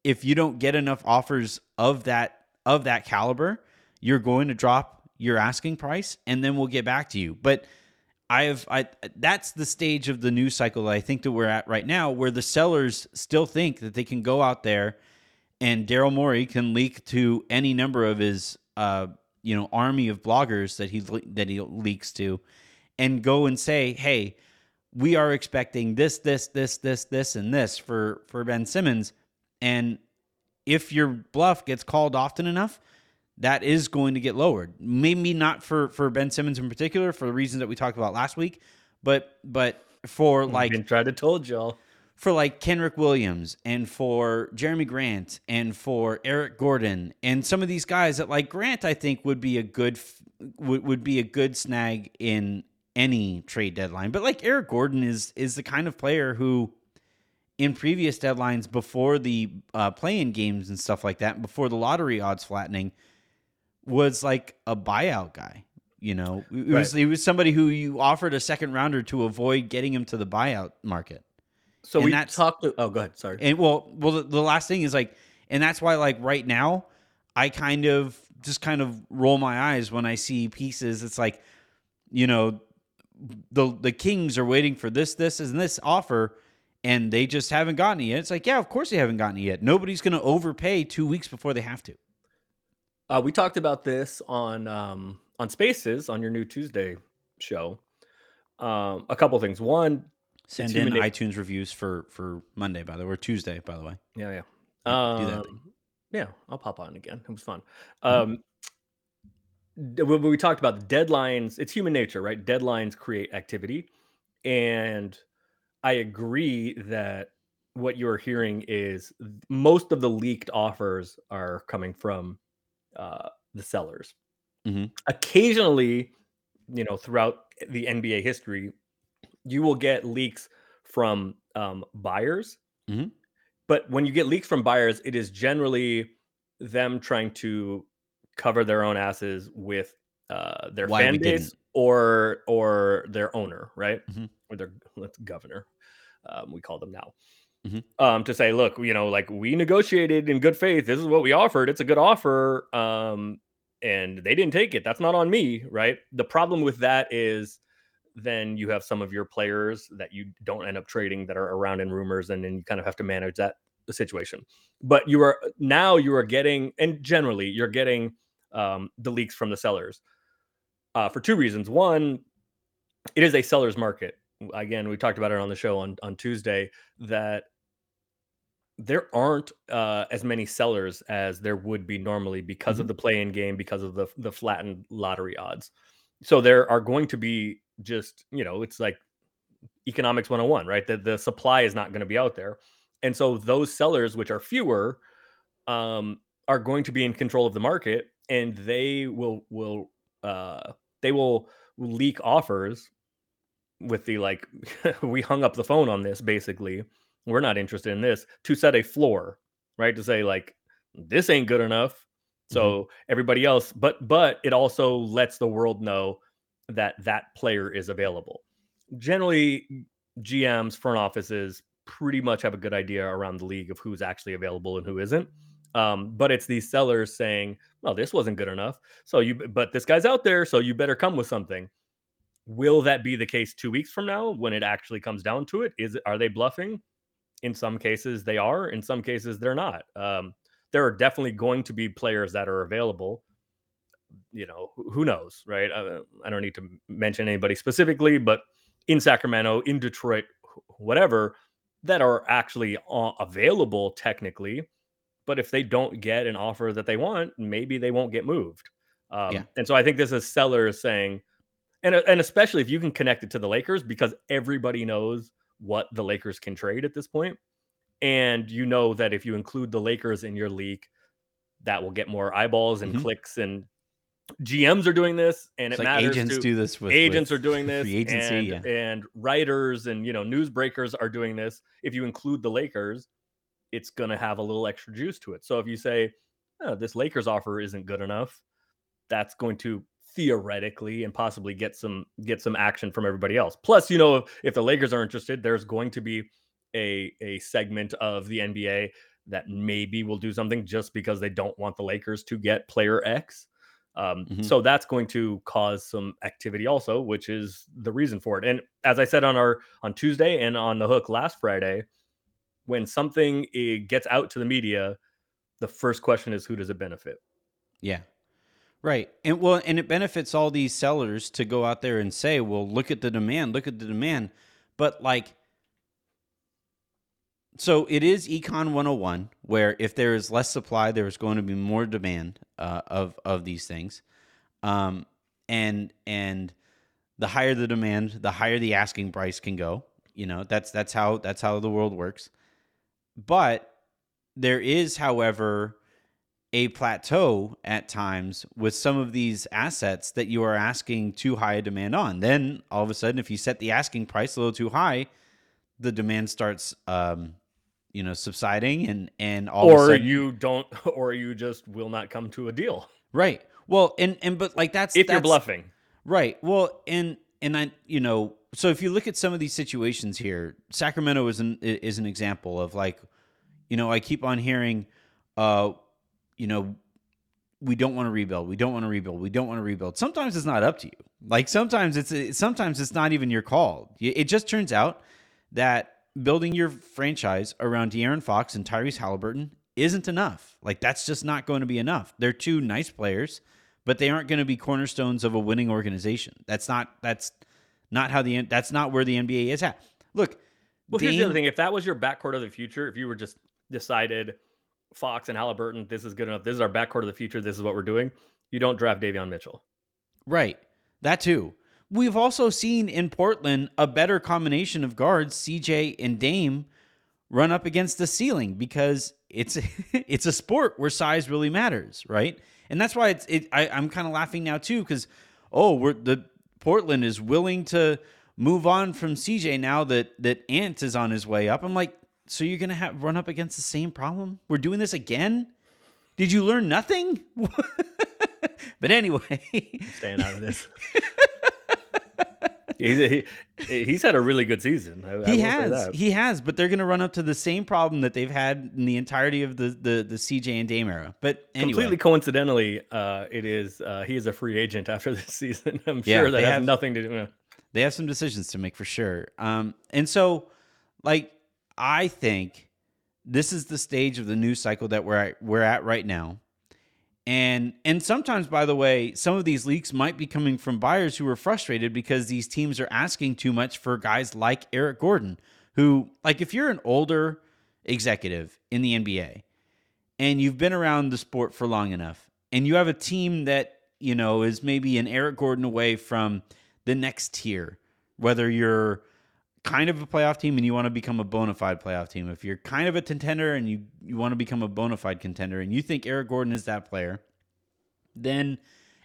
Speaker 1: If you don't get enough offers of that of that caliber, you're going to drop your asking price and then we'll get back to you. But I have I that's the stage of the news cycle that I think that we're at right now where the sellers still think that they can go out there and Daryl Morey can leak to any number of his uh you know army of bloggers that he that he leaks to and go and say, "Hey, we are expecting this this this this this and this for for Ben Simmons." And if your bluff gets called often enough, that is going to get lowered. Maybe not for for Ben Simmons in particular for the reasons that we talked about last week, but but for like
Speaker 2: been tried to told y'all
Speaker 1: for like Kenrich Williams and for Jerami Grant and for Eric Gordon and some of these guys that like Grant I think would be a good would, would be a good snag in any trade deadline. But like Eric Gordon is is the kind of player who in previous deadlines before the uh, play-in games and stuff like that, before the lottery odds flattening, was like a buyout guy. You know, it was right. was somebody who you offered a second rounder to avoid getting him to the buyout market.
Speaker 2: So and we talked. To, oh, go ahead. Sorry.
Speaker 1: And well, well, the, the last thing is like, and that's why like right now, I kind of just kind of roll my eyes when I see pieces. It's like, you know, the the Kings are waiting for this, this, and this offer, and they just haven't gotten it yet. It's like, yeah, of course they haven't gotten it yet. Nobody's going to overpay two weeks before they have to.
Speaker 2: Uh, we talked about this on um, on Spaces on your new Tuesday show. Um, a couple things. One,
Speaker 1: send in iTunes reviews for for Monday, by the way, or Tuesday, by the way.
Speaker 2: Yeah, yeah. Um, Do that. Yeah, I'll pop on again. It was fun. Mm-hmm. Um, when we talked about deadlines, it's human nature, right? Deadlines create activity, and I agree that what you're hearing is most of the leaked offers are coming from uh, the sellers. Mm-hmm. Occasionally, you know, throughout the NBA history, you will get leaks from um, buyers. Mm-hmm. But when you get leaks from buyers, it is generally them trying to cover their own asses with uh, their Why fan base didn't. or or their owner, right? Mm-hmm. Or their governor. Um, we call them now. Mm-hmm. Um, to say, look, you know, like we negotiated in good faith. This is what we offered. It's a good offer. Um, and they didn't take it. That's not on me, right? The problem with that is then you have some of your players that you don't end up trading that are around in rumors, and then you kind of have to manage that situation. But you are now you are getting, and generally you're getting um, the leaks from the sellers uh, for two reasons. One, it is a seller's market. Again, we talked about it on the show on on Tuesday that there aren't uh, as many sellers as there would be normally because mm-hmm. of the play-in game, because of the the flattened lottery odds. So there are going to be just you know it's like economics 101 right that the supply is not going to be out there and so those sellers which are fewer um, are going to be in control of the market and they will will uh, they will leak offers with the like we hung up the phone on this basically we're not interested in this to set a floor right to say like this ain't good enough so mm-hmm. everybody else but but it also lets the world know that that player is available. Generally, GMs, front offices pretty much have a good idea around the league of who's actually available and who isn't. Um, but it's these sellers saying, "Well, this wasn't good enough, so you, but this guy's out there, so you better come with something." Will that be the case two weeks from now when it actually comes down to it? Is are they bluffing? In some cases, they are. In some cases, they're not. Um, there are definitely going to be players that are available you know, who knows, right? I, I don't need to mention anybody specifically, but in Sacramento, in Detroit, whatever, that are actually available technically. But if they don't get an offer that they want, maybe they won't get moved. Um, yeah. And so I think this is sellers saying, and and especially if you can connect it to the Lakers because everybody knows what the Lakers can trade at this point, and you know that if you include the Lakers in your leak, that will get more eyeballs and
Speaker 1: Mhm.
Speaker 2: clicks and GMs are doing this and
Speaker 1: It's
Speaker 2: it
Speaker 1: like
Speaker 2: matters
Speaker 1: agents do this with
Speaker 2: agents
Speaker 1: with
Speaker 2: are doing this
Speaker 1: free agency.
Speaker 2: and,
Speaker 1: yeah.
Speaker 2: and writers and you know newsbreakers are doing this if you include the lakers it's going to have a little extra juice to it so if you say "Oh, this lakers offer isn't good enough that's going to theoretically and possibly get some get some action from everybody else plus you know if, if the lakers are interested there's going to be a a segment of the nba that maybe will do something just because they don't want the lakers to get player x um,
Speaker 1: Mhm.
Speaker 2: So that's going to cause some activity also, which is the reason for it. And as I said on our on Tuesday and on the hook last Friday, when something eh, gets out to the media, the first question is who does it benefit?
Speaker 1: Yeah. Right. And well, and it benefits all these sellers to go out there and say, well, look at the demand, look at the demand. But like, so it is Econ 101, where if there is less supply, there is going to be more demand uh, of of these things, um, and and the higher the demand, the higher the asking price can go. You know, that's that's how that's how the world works. But there is, however, a plateau at times with some of these assets that you are asking too high a demand on. Then all of a sudden, if you set the asking price a little too high, the demand starts, um, you know, subsiding, and and all of a
Speaker 2: or
Speaker 1: sudden,
Speaker 2: you don't, or you just will not come to a deal
Speaker 1: right. Well, and and but like that's
Speaker 2: if you're bluffing.
Speaker 1: Right. Well, and and I, you know, so if you look at some of these situations here, Sacramento is an is an example of like, you know, I keep on hearing, uh, you know, we don't want to rebuild, we don't want to rebuild, we don't want to rebuild. Sometimes it's not up to you. Like sometimes it's sometimes it's not even your call. It just turns out that building your franchise around De'Aaron Fox and Tyrese Halliburton isn't enough. Like that's just not going to be enough. They're two nice players, but they aren't going to be cornerstones of a winning organization. That's not that's not how the that's not where the NBA is at. Look,
Speaker 2: Well, here's the other thing: if that was your backcourt of the future, if you were just decided Fox and Halliburton, this is good enough. This is our backcourt of the future. This is what we're doing. You don't draft Davion Mitchell.
Speaker 1: Right. That too. We've also seen in Portland a better combination of guards, CJ and Dame, run up against the ceiling because it's it's a sport where size really matters, right? And that's why it's it. I, I'm kind of laughing now too because oh, we're the Portland is willing to move on from CJ now that that Ant is on his way up. I'm like, so you're gonna have run up against the same problem? We're doing this again? Did you learn nothing? but anyway, I'm
Speaker 2: Staying out of this. he's, he, he's had a really good season. I, I
Speaker 1: he
Speaker 2: say
Speaker 1: has he has but they're going to run up to the same problem that they've had in the entirety of the the, the cj and dame era but anyway
Speaker 2: Completely coincidentally, uh, it is uh, he is a free agent after this season. I'm
Speaker 1: Yeah,
Speaker 2: sure that
Speaker 1: they
Speaker 2: has
Speaker 1: have-
Speaker 2: nothing to do. with
Speaker 1: they have some decisions to make for sure um and so like i think this is the stage of the news cycle that we're at, we're at right now and and sometimes by the way some of these leaks might be coming from buyers who are frustrated because these teams are asking too much for guys like Eric Gordon who like if you're an older executive in the NBA and you've been around the sport for long enough and you have a team that you know is maybe an Eric Gordon away from the next tier whether you're kind of a playoff team and you want to become a bona fide playoff team if you're kind of a contender and you you want to become a bona fide contender and you think Eric Gordon is that player then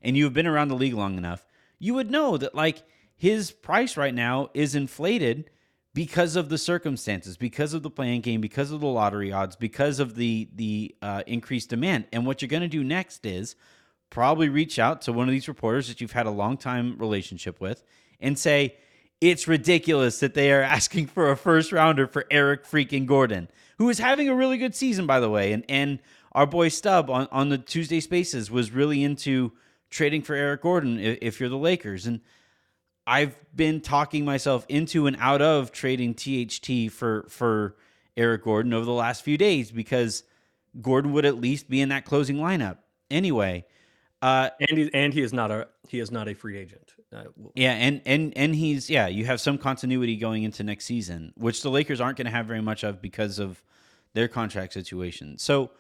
Speaker 1: and you've been around the league long enough you would know that like his price right now is inflated because of the circumstances, because of the playing game, because of the lottery odds, because of the the uh, increased demand. And what you're going to do next is probably reach out to one of these reporters that you've had a long time relationship with and say it's ridiculous that they are asking for a first rounder for Eric freaking Gordon, who is having a really good season by the way. And and our boy Stubb on on the Tuesday Spaces was really into trading for Eric Gordon if, if you're the Lakers and. I've been talking myself into and out of trading THT for for Eric Gordon over the last few days because Gordon would at least be in that closing lineup. Anyway, uh,
Speaker 2: And he, and he is not a he is not a free agent. Uh,
Speaker 1: yeah, and and and he's yeah, you have some continuity going into next season, which the Lakers aren't going to have very much of because of their contract situation. So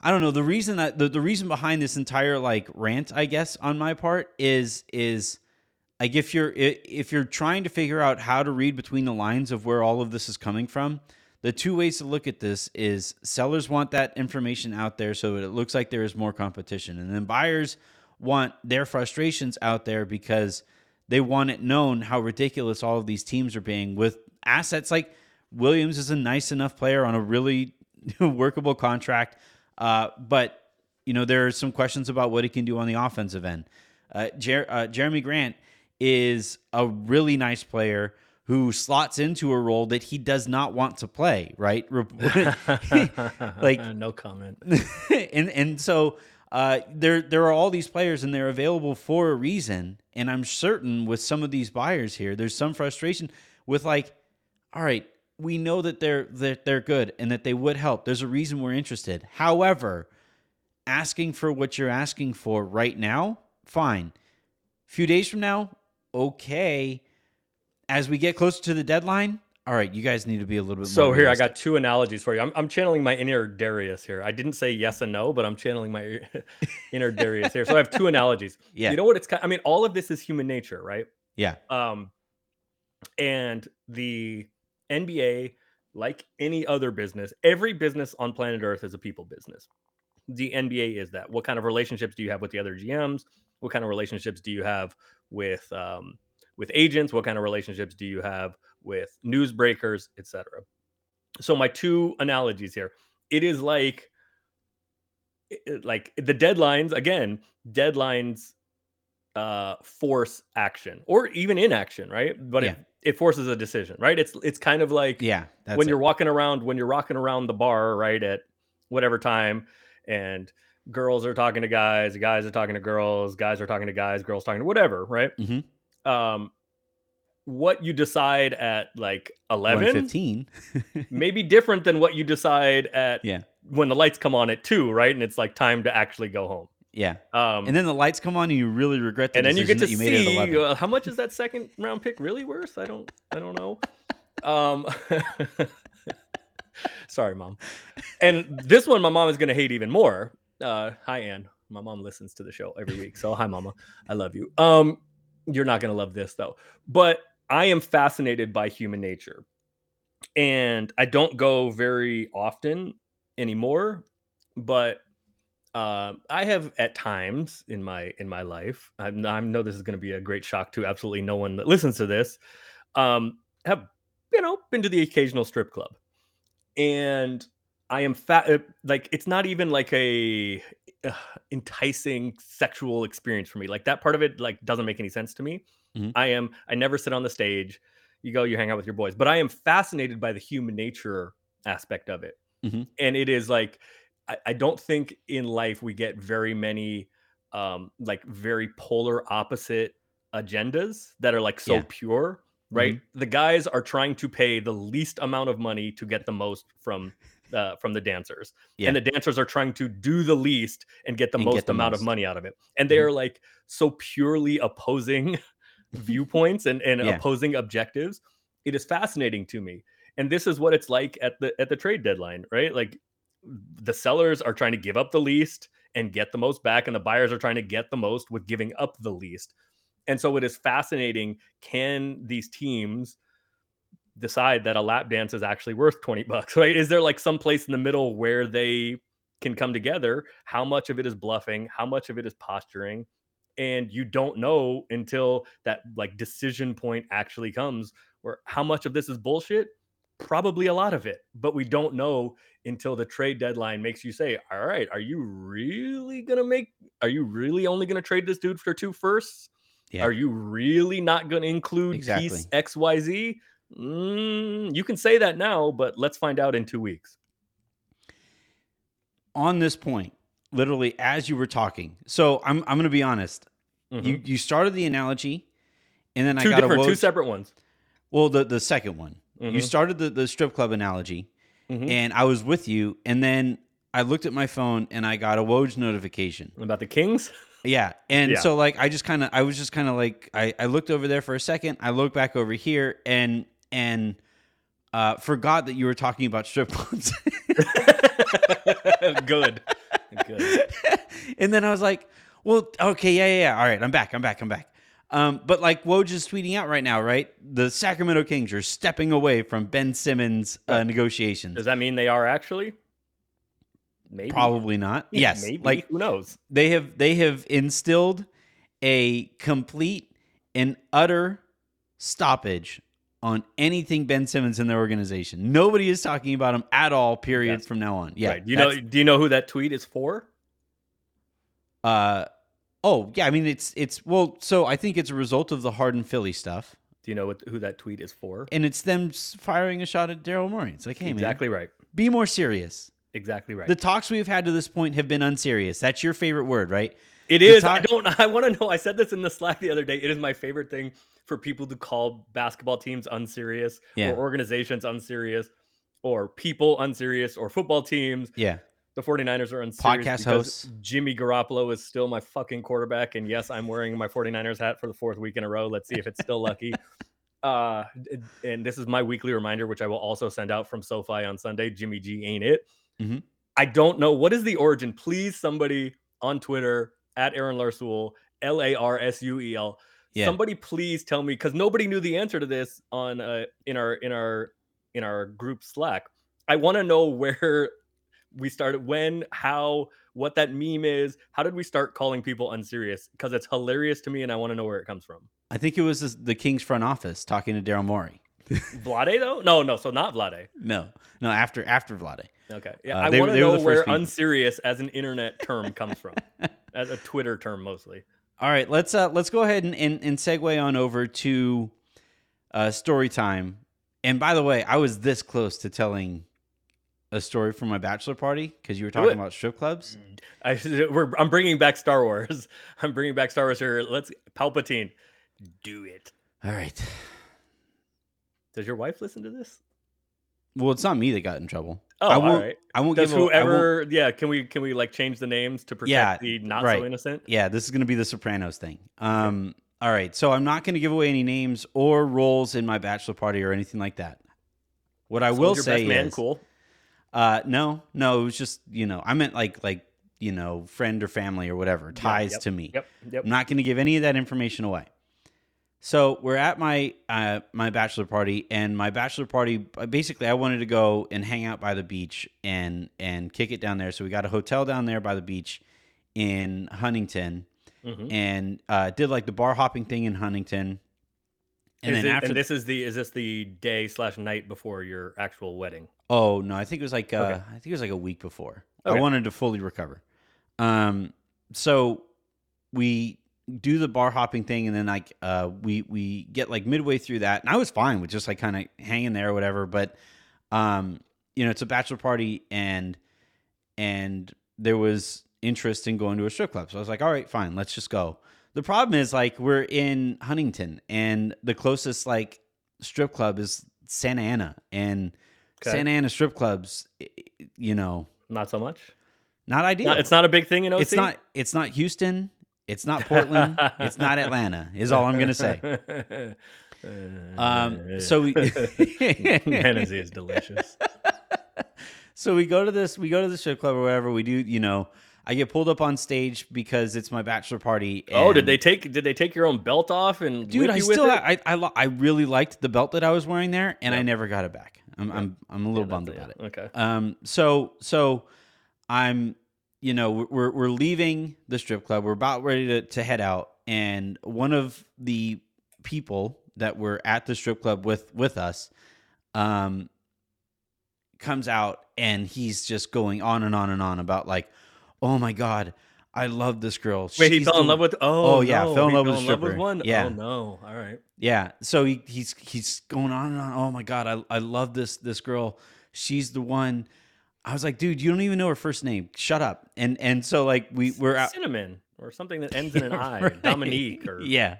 Speaker 1: I don't know. The reason that the, the reason behind this entire like rant, I guess, on my part is is like if you're if you're trying to figure out how to read between the lines of where all of this is coming from, the two ways to look at this is sellers want that information out there so it looks like there is more competition, and then buyers want their frustrations out there because they want it known how ridiculous all of these teams are being with assets like Williams is a nice enough player on a really workable contract, uh, but you know there are some questions about what he can do on the offensive end. Uh, Jer- uh, Jerami Grant is a really nice player who slots into a role that he does not want to play, right? like
Speaker 2: no comment.
Speaker 1: and and so uh, there there are all these players and they're available for a reason. And I'm certain with some of these buyers here, there's some frustration with like, all right, we know that they're that they're good and that they would help. There's a reason we're interested. However, asking for what you're asking for right now, fine. A few days from now, okay as we get closer to the deadline, all right, you guys need to be a little bit. More.
Speaker 2: So here, I got two analogies for you. I'm, I'm channeling my inner Darius here. I didn't say yes and no, but I'm channeling my inner Darius here. So I have two analogies.
Speaker 1: Yeah.
Speaker 2: You know what? It's kind. I mean, all of this is human nature, right?
Speaker 1: Yeah.
Speaker 2: Um, and the NBA, like any other business, every business on planet Earth is a people business. The NBA is that. What kind of relationships do you have with the other GMs? What kind of relationships do you have with um, with agents what kind of relationships do you have with newsbreakers etc so my two analogies here it is like like the deadlines again deadlines uh force action or even inaction right? But yeah. it, it forces a decision right? It's it's kind of like
Speaker 1: yeah
Speaker 2: when you're walking around when you're rocking around the bar right at whatever time and girls are talking to guys guys are talking to girls guys are talking to guys girls talking to whatever right?
Speaker 1: Mm-hmm
Speaker 2: um what you decide at like 11
Speaker 1: 15
Speaker 2: may be different than what you decide at
Speaker 1: yeah.
Speaker 2: when the lights come on at 2 right? And it's like time to actually go home.
Speaker 1: Yeah.
Speaker 2: Um
Speaker 1: and then the lights come on and you really regret the
Speaker 2: and then you get to
Speaker 1: you
Speaker 2: see uh, how much is that second round pick really worth? I don't i don't know. Um sorry mom. And this one my mom is going to hate even more. Uh hi ann. My mom listens to the show every week so hi mama. I love you. Um you're not going to love this though. But I am fascinated by human nature. And I don't go very often anymore, but uh, I have at times in my in my life. I, I know this is going to be a great shock to absolutely no one that listens to this. Um, have you know been to the occasional strip club, and I am fat. Uh, like it's not even like a uh, enticing sexual experience for me. Like that part of it like doesn't make any sense to me. Mm-hmm. I am I never sit on the stage. You go, you hang out with your boys, but I am fascinated by the human nature aspect of it.
Speaker 1: Mm-hmm.
Speaker 2: And it is like I, I, don't think in life we get very many um like very polar opposite agendas that are like so yeah. pure right mm-hmm. the guys are trying to pay the least amount of money to get the most from uh, from the dancers, yeah. and the dancers are trying to do the least and get the and most get the amount most. of money out of it. And they mm-hmm. are like so purely opposing viewpoints and, and yeah. opposing objectives. It is fascinating to me, and this is what it's like at the at the trade deadline, right? Like the sellers are trying to give up the least and get the most back, and the buyers are trying to get the most with giving up the least. And so it is fascinating. Can these teams decide that a lap dance is actually worth 20 bucks, right? Is there like some place in the middle where they can come together? How much of it is bluffing? How much of it is posturing? And you don't know until that like decision point actually comes where how much of this is bullshit? Probably a lot of it, but we don't know until the trade deadline makes you say, All right, are you really gonna make are you really only gonna trade this dude for two firsts? Yeah. Are you really not gonna include exactly. piece XYZ? Mm, you can say that now, but let's find out in two weeks.
Speaker 1: On this point, literally as you were talking, so I'm I'm going to be honest. Mm-hmm. You you started the analogy, and then
Speaker 2: two
Speaker 1: I got
Speaker 2: different, a two separate ones.
Speaker 1: Well, the the second one, mm-hmm. you started the the strip club analogy, mm-hmm. and I was with you, and then I looked at my phone and I got a Woj notification
Speaker 2: about the Kings.
Speaker 1: Yeah. And yeah. so like I just kind of I was just kind of like I I looked over there for a second. I looked back over here and and uh, forgot that you were talking about strip clubs.
Speaker 2: Good. Good.
Speaker 1: And then I was like, well, okay, yeah, yeah, yeah. All right, I'm back. I'm back. I'm back. Um, but like Woj is tweeting out right now, right? The Sacramento Kings are stepping away from Ben Simmons uh, negotiations.
Speaker 2: Does that mean they are actually? Maybe.
Speaker 1: Probably not. Yes,
Speaker 2: Maybe.
Speaker 1: like
Speaker 2: who knows?
Speaker 1: they have they have instilled a complete and utter stoppage on anything Ben Simmons in their organization. Nobody is talking about him at all. Period.
Speaker 2: That's-
Speaker 1: from now on. Yeah.
Speaker 2: right. Do you know? Do you know who that tweet is for?
Speaker 1: Uh, oh yeah. I mean, it's it's well. So I think it's a result of the Harden Philly stuff,
Speaker 2: Do you know what, who that tweet is for?
Speaker 1: and it's them firing a shot at Daryl Morey. It's like, hey
Speaker 2: exactly right.
Speaker 1: be more serious.
Speaker 2: Exactly right.
Speaker 1: The talks we've had to this point have been unserious. That's your favorite word, right?
Speaker 2: It
Speaker 1: The.
Speaker 2: I don't. I want to know. I said this in the Slack the other day. It is my favorite thing for people to call basketball teams unserious,
Speaker 1: Yeah.
Speaker 2: or organizations unserious, or people unserious, or football teams.
Speaker 1: Yeah.
Speaker 2: The 49ers are unserious.
Speaker 1: Podcast
Speaker 2: because
Speaker 1: hosts.
Speaker 2: Jimmy Garoppolo is still my fucking quarterback, and yes, I'm wearing my 49ers hat for the fourth week in a row. Let's see if it's still lucky. Uh, and this is my weekly reminder, which I will also send out from SoFi on Sunday. Jimmy G ain't it.
Speaker 1: Mhm.
Speaker 2: I don't know what is the origin. Please, somebody on Twitter at Aaron Larsuel, L A R S U E L. Somebody please tell me because nobody knew the answer to this on uh, in our in our in our group Slack. I want to know where we started, when, how, what that meme is. How did we start calling people unserious? Because it's hilarious to me, and I want to know where it comes from.
Speaker 1: I think it was this- the Kings front office talking to Daryl Morey.
Speaker 2: Vlade though? No, no. So not Vlade.
Speaker 1: No, no, after after Vlade.
Speaker 2: Okay. Yeah,
Speaker 1: Uh,
Speaker 2: I want to know where
Speaker 1: people.
Speaker 2: unserious as an internet term comes from, as a Twitter term mostly.
Speaker 1: All right, let's uh let's go ahead and and, and segue on over to uh story time. And by the way, I was this close to telling a story from my bachelor party because you were talking about strip clubs.
Speaker 2: I, we're, I'm bringing back Star Wars. I'm bringing back Star Wars here. Let's Palpatine, do it.
Speaker 1: All right.
Speaker 2: Does your wife listen to this?
Speaker 1: Well, it's not me that got in trouble.
Speaker 2: Oh,
Speaker 1: I won't.
Speaker 2: right.
Speaker 1: I won't
Speaker 2: Does
Speaker 1: give. a- I won't-
Speaker 2: whoever? Yeah. Can we can we like change the names to protect
Speaker 1: Yeah,
Speaker 2: the not
Speaker 1: right.
Speaker 2: so innocent?
Speaker 1: Yeah, this is going to be the Sopranos thing. Um, all right, so I'm not going to give away any names or roles in my bachelor party or anything like that. What I will
Speaker 2: Soldier
Speaker 1: say
Speaker 2: best man,
Speaker 1: is,
Speaker 2: cool.
Speaker 1: uh, no, no, it was just you know, I meant like like you know, friend or family or whatever ties
Speaker 2: yep,
Speaker 1: to me.
Speaker 2: Yep. Yep.
Speaker 1: I'm not going to give any of that information away. So we're at my uh, my bachelor party, and my bachelor party uh, basically I wanted to go and hang out by the beach and and kick it down there. So we got a hotel down there by the beach in Huntington,
Speaker 2: Mhm.
Speaker 1: and uh, did like the bar hopping thing in Huntington. And
Speaker 2: Is
Speaker 1: then
Speaker 2: it-
Speaker 1: after,
Speaker 2: and this is the is this the day slash night before your actual wedding?
Speaker 1: oh no, I think it was like uh,
Speaker 2: Okay.
Speaker 1: I think it was like a week before.
Speaker 2: Okay.
Speaker 1: I wanted to fully recover. Um, so we do the bar hopping thing, and then like uh, we we get like midway through that, and I was fine with just like kind of hanging there or whatever. But um, you know, it's a bachelor party, and and there was interest in going to a strip club, so I was like, all right, fine, let's just go. The problem is like we're in Huntington, and the closest like strip club is Santa Ana, and
Speaker 2: Okay.
Speaker 1: Santa Ana strip clubs, you know,
Speaker 2: Not so much.
Speaker 1: not ideal.
Speaker 2: It's not a big thing in OC.
Speaker 1: It's not. It's not Houston. It's not Portland. it's not Atlanta. Is all I'm gonna say. Um. So we.
Speaker 2: Hennessy is delicious.
Speaker 1: so we go to this. We go to the strip club or whatever. We do. You know. I get pulled up on stage because it's my bachelor party.
Speaker 2: oh, did they take did they take your own belt off and
Speaker 1: Dude, I still.
Speaker 2: it?
Speaker 1: I, I. lo- I really liked the belt that I was wearing there, and I never got it back. I'm.
Speaker 2: Yep.
Speaker 1: I'm. I'm a little
Speaker 2: Yeah,
Speaker 1: bummed about it.
Speaker 2: Okay.
Speaker 1: Um, so so I'm you know, we're we're leaving the strip club. We're about ready to, to head out, and one of the people that were at the strip club with with us um comes out and he's just going on and on and on about like, oh my god, I love this girl.
Speaker 2: Wait, he
Speaker 1: She's
Speaker 2: fell in love with oh,
Speaker 1: Oh, yeah,
Speaker 2: no,
Speaker 1: fell in love with a stripper.
Speaker 2: one?
Speaker 1: Yeah.
Speaker 2: Oh no. All right.
Speaker 1: Yeah. So he, he's he's going on and on. Oh my god, I I love this this girl. She's the one. I was like, dude, you don't even know her first name. Shut up. And and so like we we're out.
Speaker 2: cinnamon or something that ends in an I,
Speaker 1: Right.
Speaker 2: Dominique or
Speaker 1: yeah.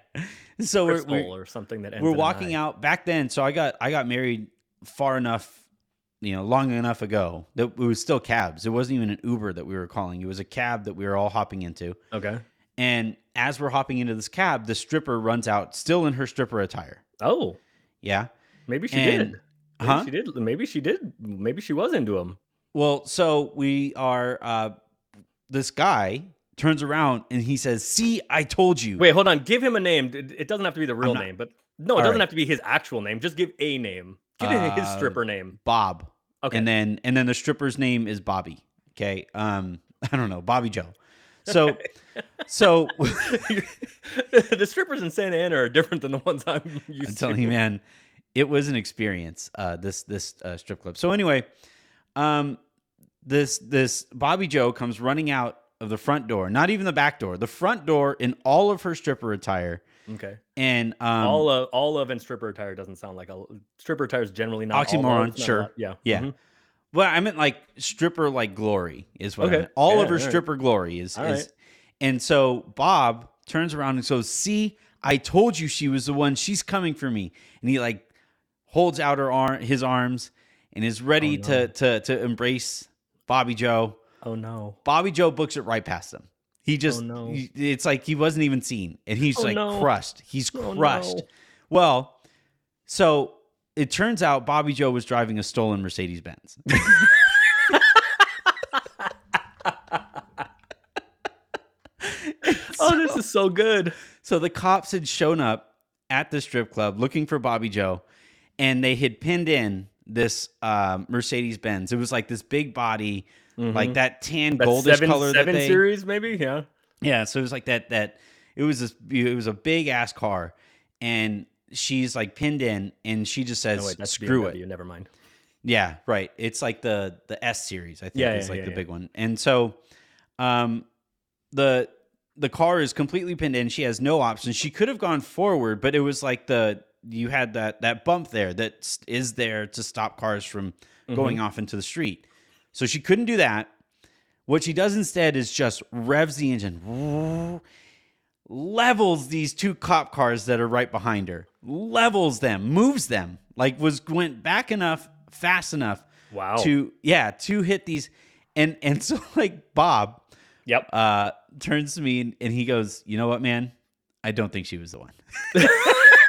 Speaker 1: So we're we're,
Speaker 2: or something that ends
Speaker 1: we're
Speaker 2: in an
Speaker 1: walking out back then. So I got I got married far enough, you know, long enough ago that it was still cabs. It wasn't even an Uber that we were calling. It was a cab that we were all hopping into.
Speaker 2: Okay.
Speaker 1: And as we're hopping into this cab, the stripper runs out, still in her stripper attire.
Speaker 2: Oh,
Speaker 1: Yeah.
Speaker 2: maybe she
Speaker 1: And-
Speaker 2: did. Maybe
Speaker 1: Huh?
Speaker 2: she did. Maybe she did. Maybe she was into him.
Speaker 1: Well, so we are uh this guy turns around and he says, "See, I told you."
Speaker 2: Wait, hold on. Give him a name. It it doesn't have to be the real
Speaker 1: not-
Speaker 2: name, but no, it
Speaker 1: All
Speaker 2: doesn't
Speaker 1: right.
Speaker 2: have to be his actual name. Just give a name. Give him his
Speaker 1: Uh,
Speaker 2: stripper name.
Speaker 1: Bob.
Speaker 2: Okay.
Speaker 1: And then and then the stripper's name is Bobby. Okay. Um, I don't know, Bobby Joe. So so
Speaker 2: the strippers in Santa Ana are different than the ones I'm used
Speaker 1: I'm
Speaker 2: to.
Speaker 1: telling you, man, it was an experience. Uh, this this uh, strip club. So anyway, um, this this Bobby Joe comes running out of the front door, not even the back door, the front door in all of her stripper attire,
Speaker 2: Okay.
Speaker 1: and um,
Speaker 2: all of all of and stripper attire doesn't sound like a stripper attire is generally not all of,
Speaker 1: Oxymoron,
Speaker 2: not
Speaker 1: sure.
Speaker 2: Yeah.
Speaker 1: Yeah.
Speaker 2: Mhm.
Speaker 1: Well, I meant like stripper like glory is what I meant. All
Speaker 2: Yeah,
Speaker 1: of her
Speaker 2: right.
Speaker 1: stripper glory is,
Speaker 2: All
Speaker 1: is
Speaker 2: right.
Speaker 1: and so Bob turns around and goes, "See, I told you she was the one. She's coming for me." And he like holds out her arm, his arms, and is ready
Speaker 2: Oh,
Speaker 1: to
Speaker 2: no.
Speaker 1: to to embrace Bobby Joe.
Speaker 2: Oh no.
Speaker 1: Bobby Joe books it right past him. He just,
Speaker 2: Oh, no.
Speaker 1: he- it's like he wasn't even seen, and he's
Speaker 2: Oh,
Speaker 1: like
Speaker 2: no.
Speaker 1: crushed. He's
Speaker 2: Oh,
Speaker 1: crushed. Well, so it turns out Bobby Joe was driving a stolen Mercedes Benz.
Speaker 2: Oh, this is so good.
Speaker 1: So the cops had shown up at the strip club looking for Bobby Joe, and they had pinned in this um, Mercedes Benz. It was like this big body, like that tan
Speaker 2: Mm-hmm. That
Speaker 1: goldish
Speaker 2: seven,
Speaker 1: color.
Speaker 2: seven
Speaker 1: that they,
Speaker 2: series, maybe. Yeah.
Speaker 1: Yeah, so it was like that. That it was this. It was a big ass car, and she's like pinned in, and she just says,
Speaker 2: No, wait,
Speaker 1: "Screw
Speaker 2: BMW,
Speaker 1: it."
Speaker 2: Never mind.
Speaker 1: Yeah, right. It's like the the S series, I think,
Speaker 2: Yeah,
Speaker 1: is
Speaker 2: yeah,
Speaker 1: like
Speaker 2: yeah,
Speaker 1: the big one. And so, um, the the car is completely pinned in. She has no options. She could have gone forward, but it was like the you had that that bump there that is there to stop cars from going
Speaker 2: Mm-hmm.
Speaker 1: off into the street. So she couldn't do that. What she does instead is just revs the engine, levels these two cop cars that are right behind her, levels them, moves them, like was went back enough, fast enough
Speaker 2: Wow.
Speaker 1: to yeah to hit these, and and so like Bob
Speaker 2: Yep.
Speaker 1: uh turns to me and, and he goes, you know what, man, I don't think she was the one.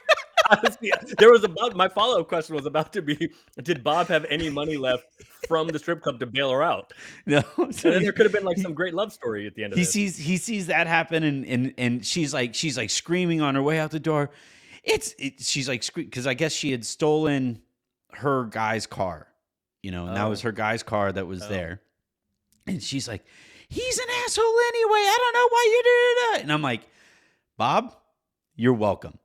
Speaker 2: Honestly, there was about my follow up question was about to be: Did Bob have any money left from the strip club to bail her out?
Speaker 1: no, so
Speaker 2: then there could have been like some great love story at the end of it.
Speaker 1: he
Speaker 2: this.
Speaker 1: sees he sees that happen and and and she's like she's like screaming on her way out the door it's it, she's like because i guess she had stolen her guy's car you know and that
Speaker 2: Oh.
Speaker 1: was her guy's car that was
Speaker 2: Oh.
Speaker 1: there and she's like he's an asshole anyway i don't know why you did it and i'm like bob you're welcome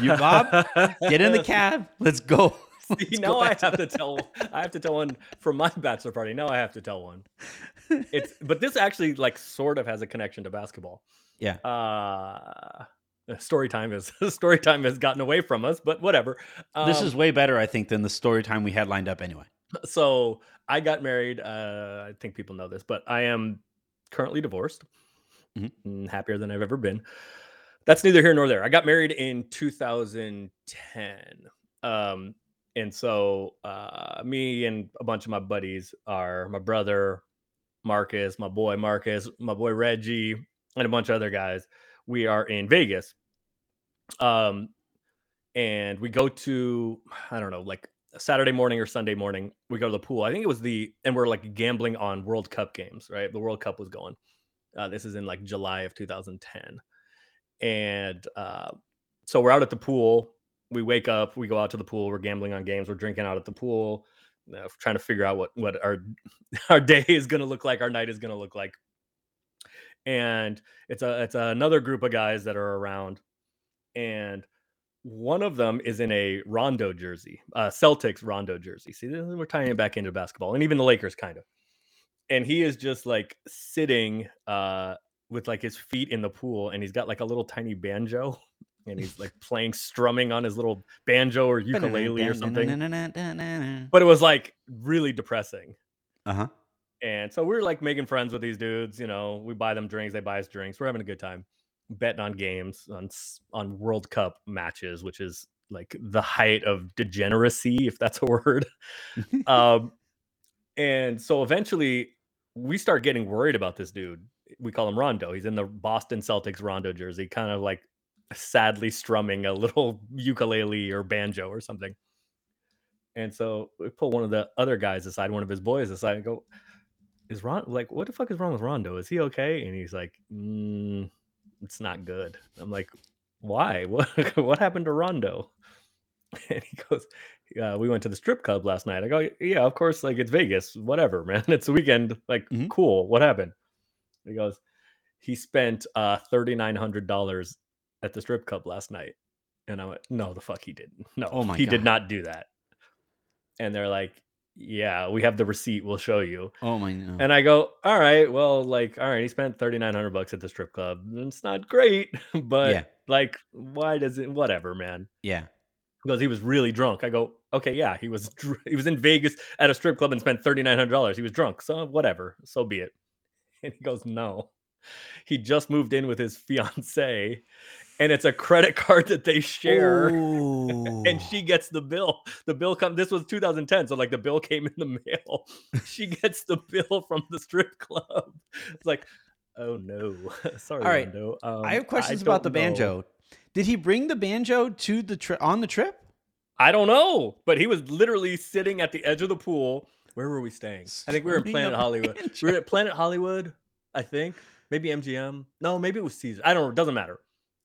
Speaker 1: you, Bob? get in the cab let's go Let's
Speaker 2: now
Speaker 1: go
Speaker 2: I have to tell. I have to tell one from my bachelor party. Now I have to tell one. It's but this actually like sort of has a connection to basketball.
Speaker 1: Yeah.
Speaker 2: Uh story time is story time has gotten away from us, but whatever.
Speaker 1: this
Speaker 2: Um,
Speaker 1: is way better i think than the story time we had lined up anyway
Speaker 2: so I got married. Uh, I think people know this, but I am currently divorced.
Speaker 1: Mhm.
Speaker 2: Mm, Happier than I've ever been. That's neither here nor there. I got married in 2010. Um, and so uh, me and a bunch of my buddies are my brother, Marcus, my boy Marcus, my boy Reggie, and a bunch of other guys. We are in Vegas. Um, and we go to I don't know, like Saturday morning or Sunday morning. We go to the pool. I think it was the and we're like gambling on World Cup games, right? The World Cup was going. Uh, this is in like July of 2010, and uh, so we're out at the pool. We wake up, we go out to the pool. We're gambling on games. We're drinking out at the pool, uh, trying to figure out what what our our day is going to look like. Our night is going to look like. And it's a it's another group of guys that are around, and one of them is in a Rondo jersey, Celtics Rondo jersey. See, we're tying it back into basketball, and even the Lakers kind of. And he is just like sitting uh, with like his feet in the pool, and he's got like a little tiny banjo, and he's like playing strumming on his little banjo or ukulele or something. But it was like really depressing.
Speaker 1: Uh-huh.
Speaker 2: And so we're like making friends with these dudes. You know, we buy them drinks, they buy us drinks. We're having a good time, betting on games, on on World Cup matches, which is like the height of degeneracy, if that's a word. um, and so eventually, we start getting worried about this dude. We call him Rondo. He's in the Boston Celtics Rondo jersey, kind of like sadly strumming a little ukulele or banjo or something. And so we pull one of the other guys aside, one of his boys aside, and go, is Ron like what the fuck is wrong with Rondo? Is he okay? And he's like, mm, it's not good. I'm like, why? What what happened to Rondo? And he goes, uh, we went to the strip club last night. I go, yeah, of course, like it's Vegas, whatever, man. It's a weekend. Like,
Speaker 1: Mhm.
Speaker 2: cool. What happened? He goes, he spent uh thirty nine hundred dollars at the strip club last night. And I went, no, the fuck he didn't. No,
Speaker 1: Oh my
Speaker 2: he did not do that. And they're like, yeah, we have the receipt. We'll show you.
Speaker 1: Oh my no.
Speaker 2: And I go, all right, well, like, all right, he spent thirty nine hundred bucks at the strip club. It's not great, but
Speaker 1: Yeah.
Speaker 2: like, why does it? Whatever, man.
Speaker 1: yeah.
Speaker 2: Because he was really drunk. I go, okay, yeah, he was. dr- He was in Vegas at a strip club and spent thirty nine hundred dollars. He was drunk, so whatever, so be it. And he goes, no, he just moved in with his fiance, and it's a credit card that they share. And she gets the bill. The bill come. This was 2010, so like the bill came in the mail. She gets the bill from the strip club. It's like, oh no, sorry,
Speaker 1: All right.
Speaker 2: Um,
Speaker 1: I have questions about the
Speaker 2: know.
Speaker 1: banjo. Did he bring the banjo to the trip on the trip?
Speaker 2: I don't know, but he was literally sitting at the edge of the pool. Where were we staying? I think we were in
Speaker 1: Strumming
Speaker 2: Planet Hollywood. We were at Planet Hollywood, I think. Maybe MGM. No, maybe it was Caesar. I don't know. It doesn't matter.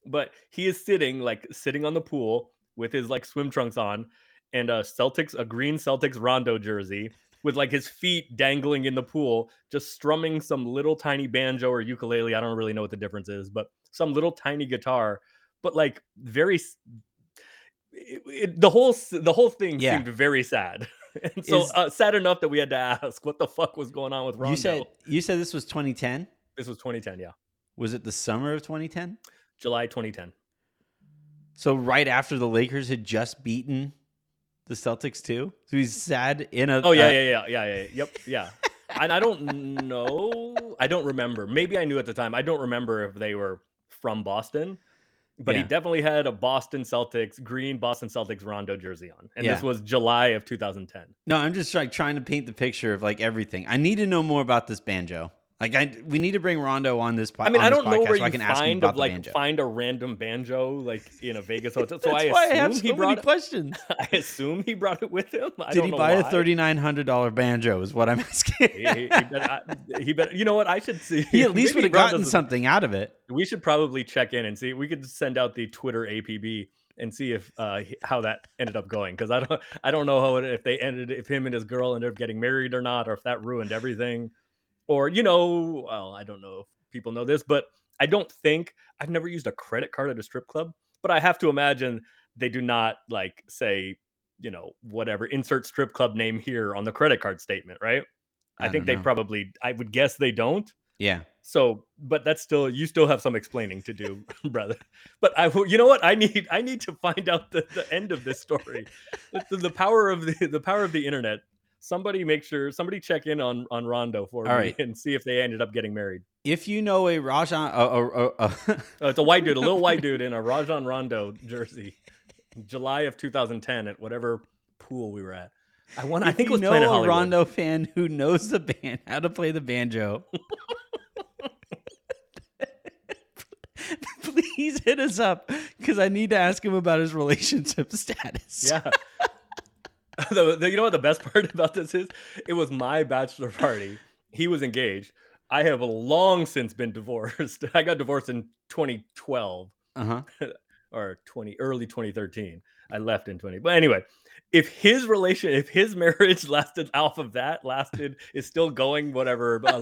Speaker 2: But he is sitting, like sitting on the pool with his like swim trunks on and a Celtics, a green Celtics Rondo jersey with like his feet dangling in the pool, just strumming some little tiny banjo or ukulele. I don't really know what the difference is, but some little tiny guitar, but like very it, it- the whole the whole thing
Speaker 1: Yeah.
Speaker 2: seemed very sad. And so
Speaker 1: Is-
Speaker 2: uh, sad enough that we had to ask what the fuck was going on with Rondo.
Speaker 1: You said you said this was 2010.
Speaker 2: this was 2010, yeah.
Speaker 1: Was it the summer of 2010?
Speaker 2: July 2010.
Speaker 1: So right after the Lakers had just beaten the Celtics too. So he's sad in a
Speaker 2: Oh yeah,
Speaker 1: uh,
Speaker 2: yeah, yeah, yeah, yeah. Yep, yeah. and I don't know. I don't remember. Maybe I knew at the time. I don't remember if they were from Boston, but he definitely had a Boston Celtics green Boston Celtics Rondo jersey on, and this was July of 2010.
Speaker 1: No, I'm just like trying to paint the picture of like everything. I need to know more about this banjo. Like I we need to bring Rondo on this po-
Speaker 2: I mean, I don't know where
Speaker 1: so I can
Speaker 2: find
Speaker 1: the
Speaker 2: like
Speaker 1: banjo.
Speaker 2: find a random banjo like in a Vegas hotel. So
Speaker 1: That's
Speaker 2: I
Speaker 1: why
Speaker 2: assume
Speaker 1: I have so
Speaker 2: he
Speaker 1: many questions.
Speaker 2: I assume he brought it with him. I
Speaker 1: Did
Speaker 2: don't
Speaker 1: he
Speaker 2: know
Speaker 1: buy a thirty nine hundred dollar banjo? Is what I'm asking.
Speaker 2: He, he, better, I- he better. You know what? I should see.
Speaker 1: he at least would have gotten something out of it.
Speaker 2: We should probably check in and see. We could send out the Twitter APB and see if uh how that ended up going because I don't I don't know how it, if they ended if him and his girl ended up getting married or not or if that ruined everything or you know well I don't know if people know this but I don't think I've never used a credit card at a strip club but I have to imagine they do not like say you know whatever insert strip club name here on the credit card statement right I,
Speaker 1: I
Speaker 2: think they
Speaker 1: know.
Speaker 2: probably I would guess they don't
Speaker 1: Yeah.
Speaker 2: so, but that's still you still have some explaining to do, brother. But I, will- you know what? I need I need to find out the, the end of this story. the- the power of the the power of the internet. Somebody make sure somebody check in on on Rondo for
Speaker 1: All
Speaker 2: me
Speaker 1: right.
Speaker 2: and see if they ended up getting married.
Speaker 1: If you know a Rajon, uh, uh, uh, uh,
Speaker 2: Uh, it's a white dude, a little white dude in a Rajon Rondo jersey, July of 2010 at whatever pool we were at. I want. I think it
Speaker 1: you
Speaker 2: was
Speaker 1: know
Speaker 2: Planet
Speaker 1: a
Speaker 2: Hollywood.
Speaker 1: Rondo fan who knows the band, how to play the banjo. Please hit us up because I need to ask him about his relationship status.
Speaker 2: Yeah. the, the- you know what the best part about this is? It was my bachelor party. He was engaged. I have long since been divorced. I got divorced in 2012
Speaker 1: Uh huh.
Speaker 2: or 20 early 2013. I left in 20. But anyway, if his relation, if his marriage lasted off of that, lasted is still going whatever uh,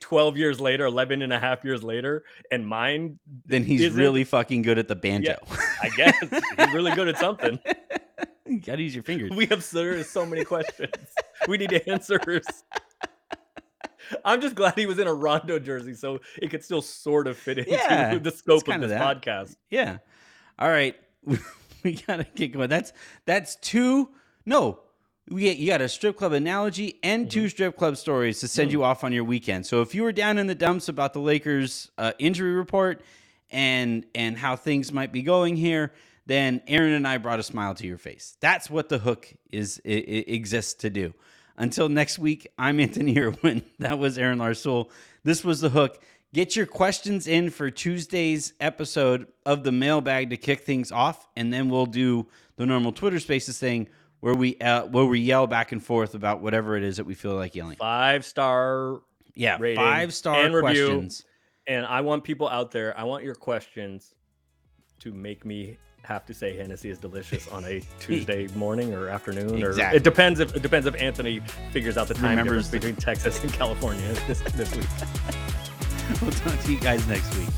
Speaker 2: 12 years later, 11 and a half years later, and mine,
Speaker 1: Then he's really fucking good at the banjo.
Speaker 2: I guess he's really good at something.
Speaker 1: You gotta use your fingers.
Speaker 2: We have so, so many questions. We need answers. I'm just glad he was in a Rondo jersey, so it could still sort of fit into
Speaker 1: Yeah,
Speaker 2: the scope of this
Speaker 1: that.
Speaker 2: podcast.
Speaker 1: Yeah. All right. we gotta get going. That's that's two. No, we get, you got a strip club analogy and two strip club stories to send you off on your weekend. So if you were down in the dumps about the Lakers uh, injury report and and how things might be going here, then Aaron and I brought a smile to your face. That's what the hook is i i exists to do. Until next week, I'm Anthony Irwin. That was Aaron Larsuel. This was the hook. Get your questions in for Tuesday's episode of the mailbag to kick things off, and then we'll do the normal Twitter Spaces thing where we uh, where we yell back and forth about whatever it is that we feel like yelling.
Speaker 2: Five star
Speaker 1: Yeah, five star
Speaker 2: and review. And I want people out there, I want your questions to make me have to say Hennessy is delicious on a Tuesday morning or afternoon, or it depends if it depends if Anthony figures out the time
Speaker 1: Remembers
Speaker 2: difference between Texas and California this this week.
Speaker 1: We'll talk to you guys next week.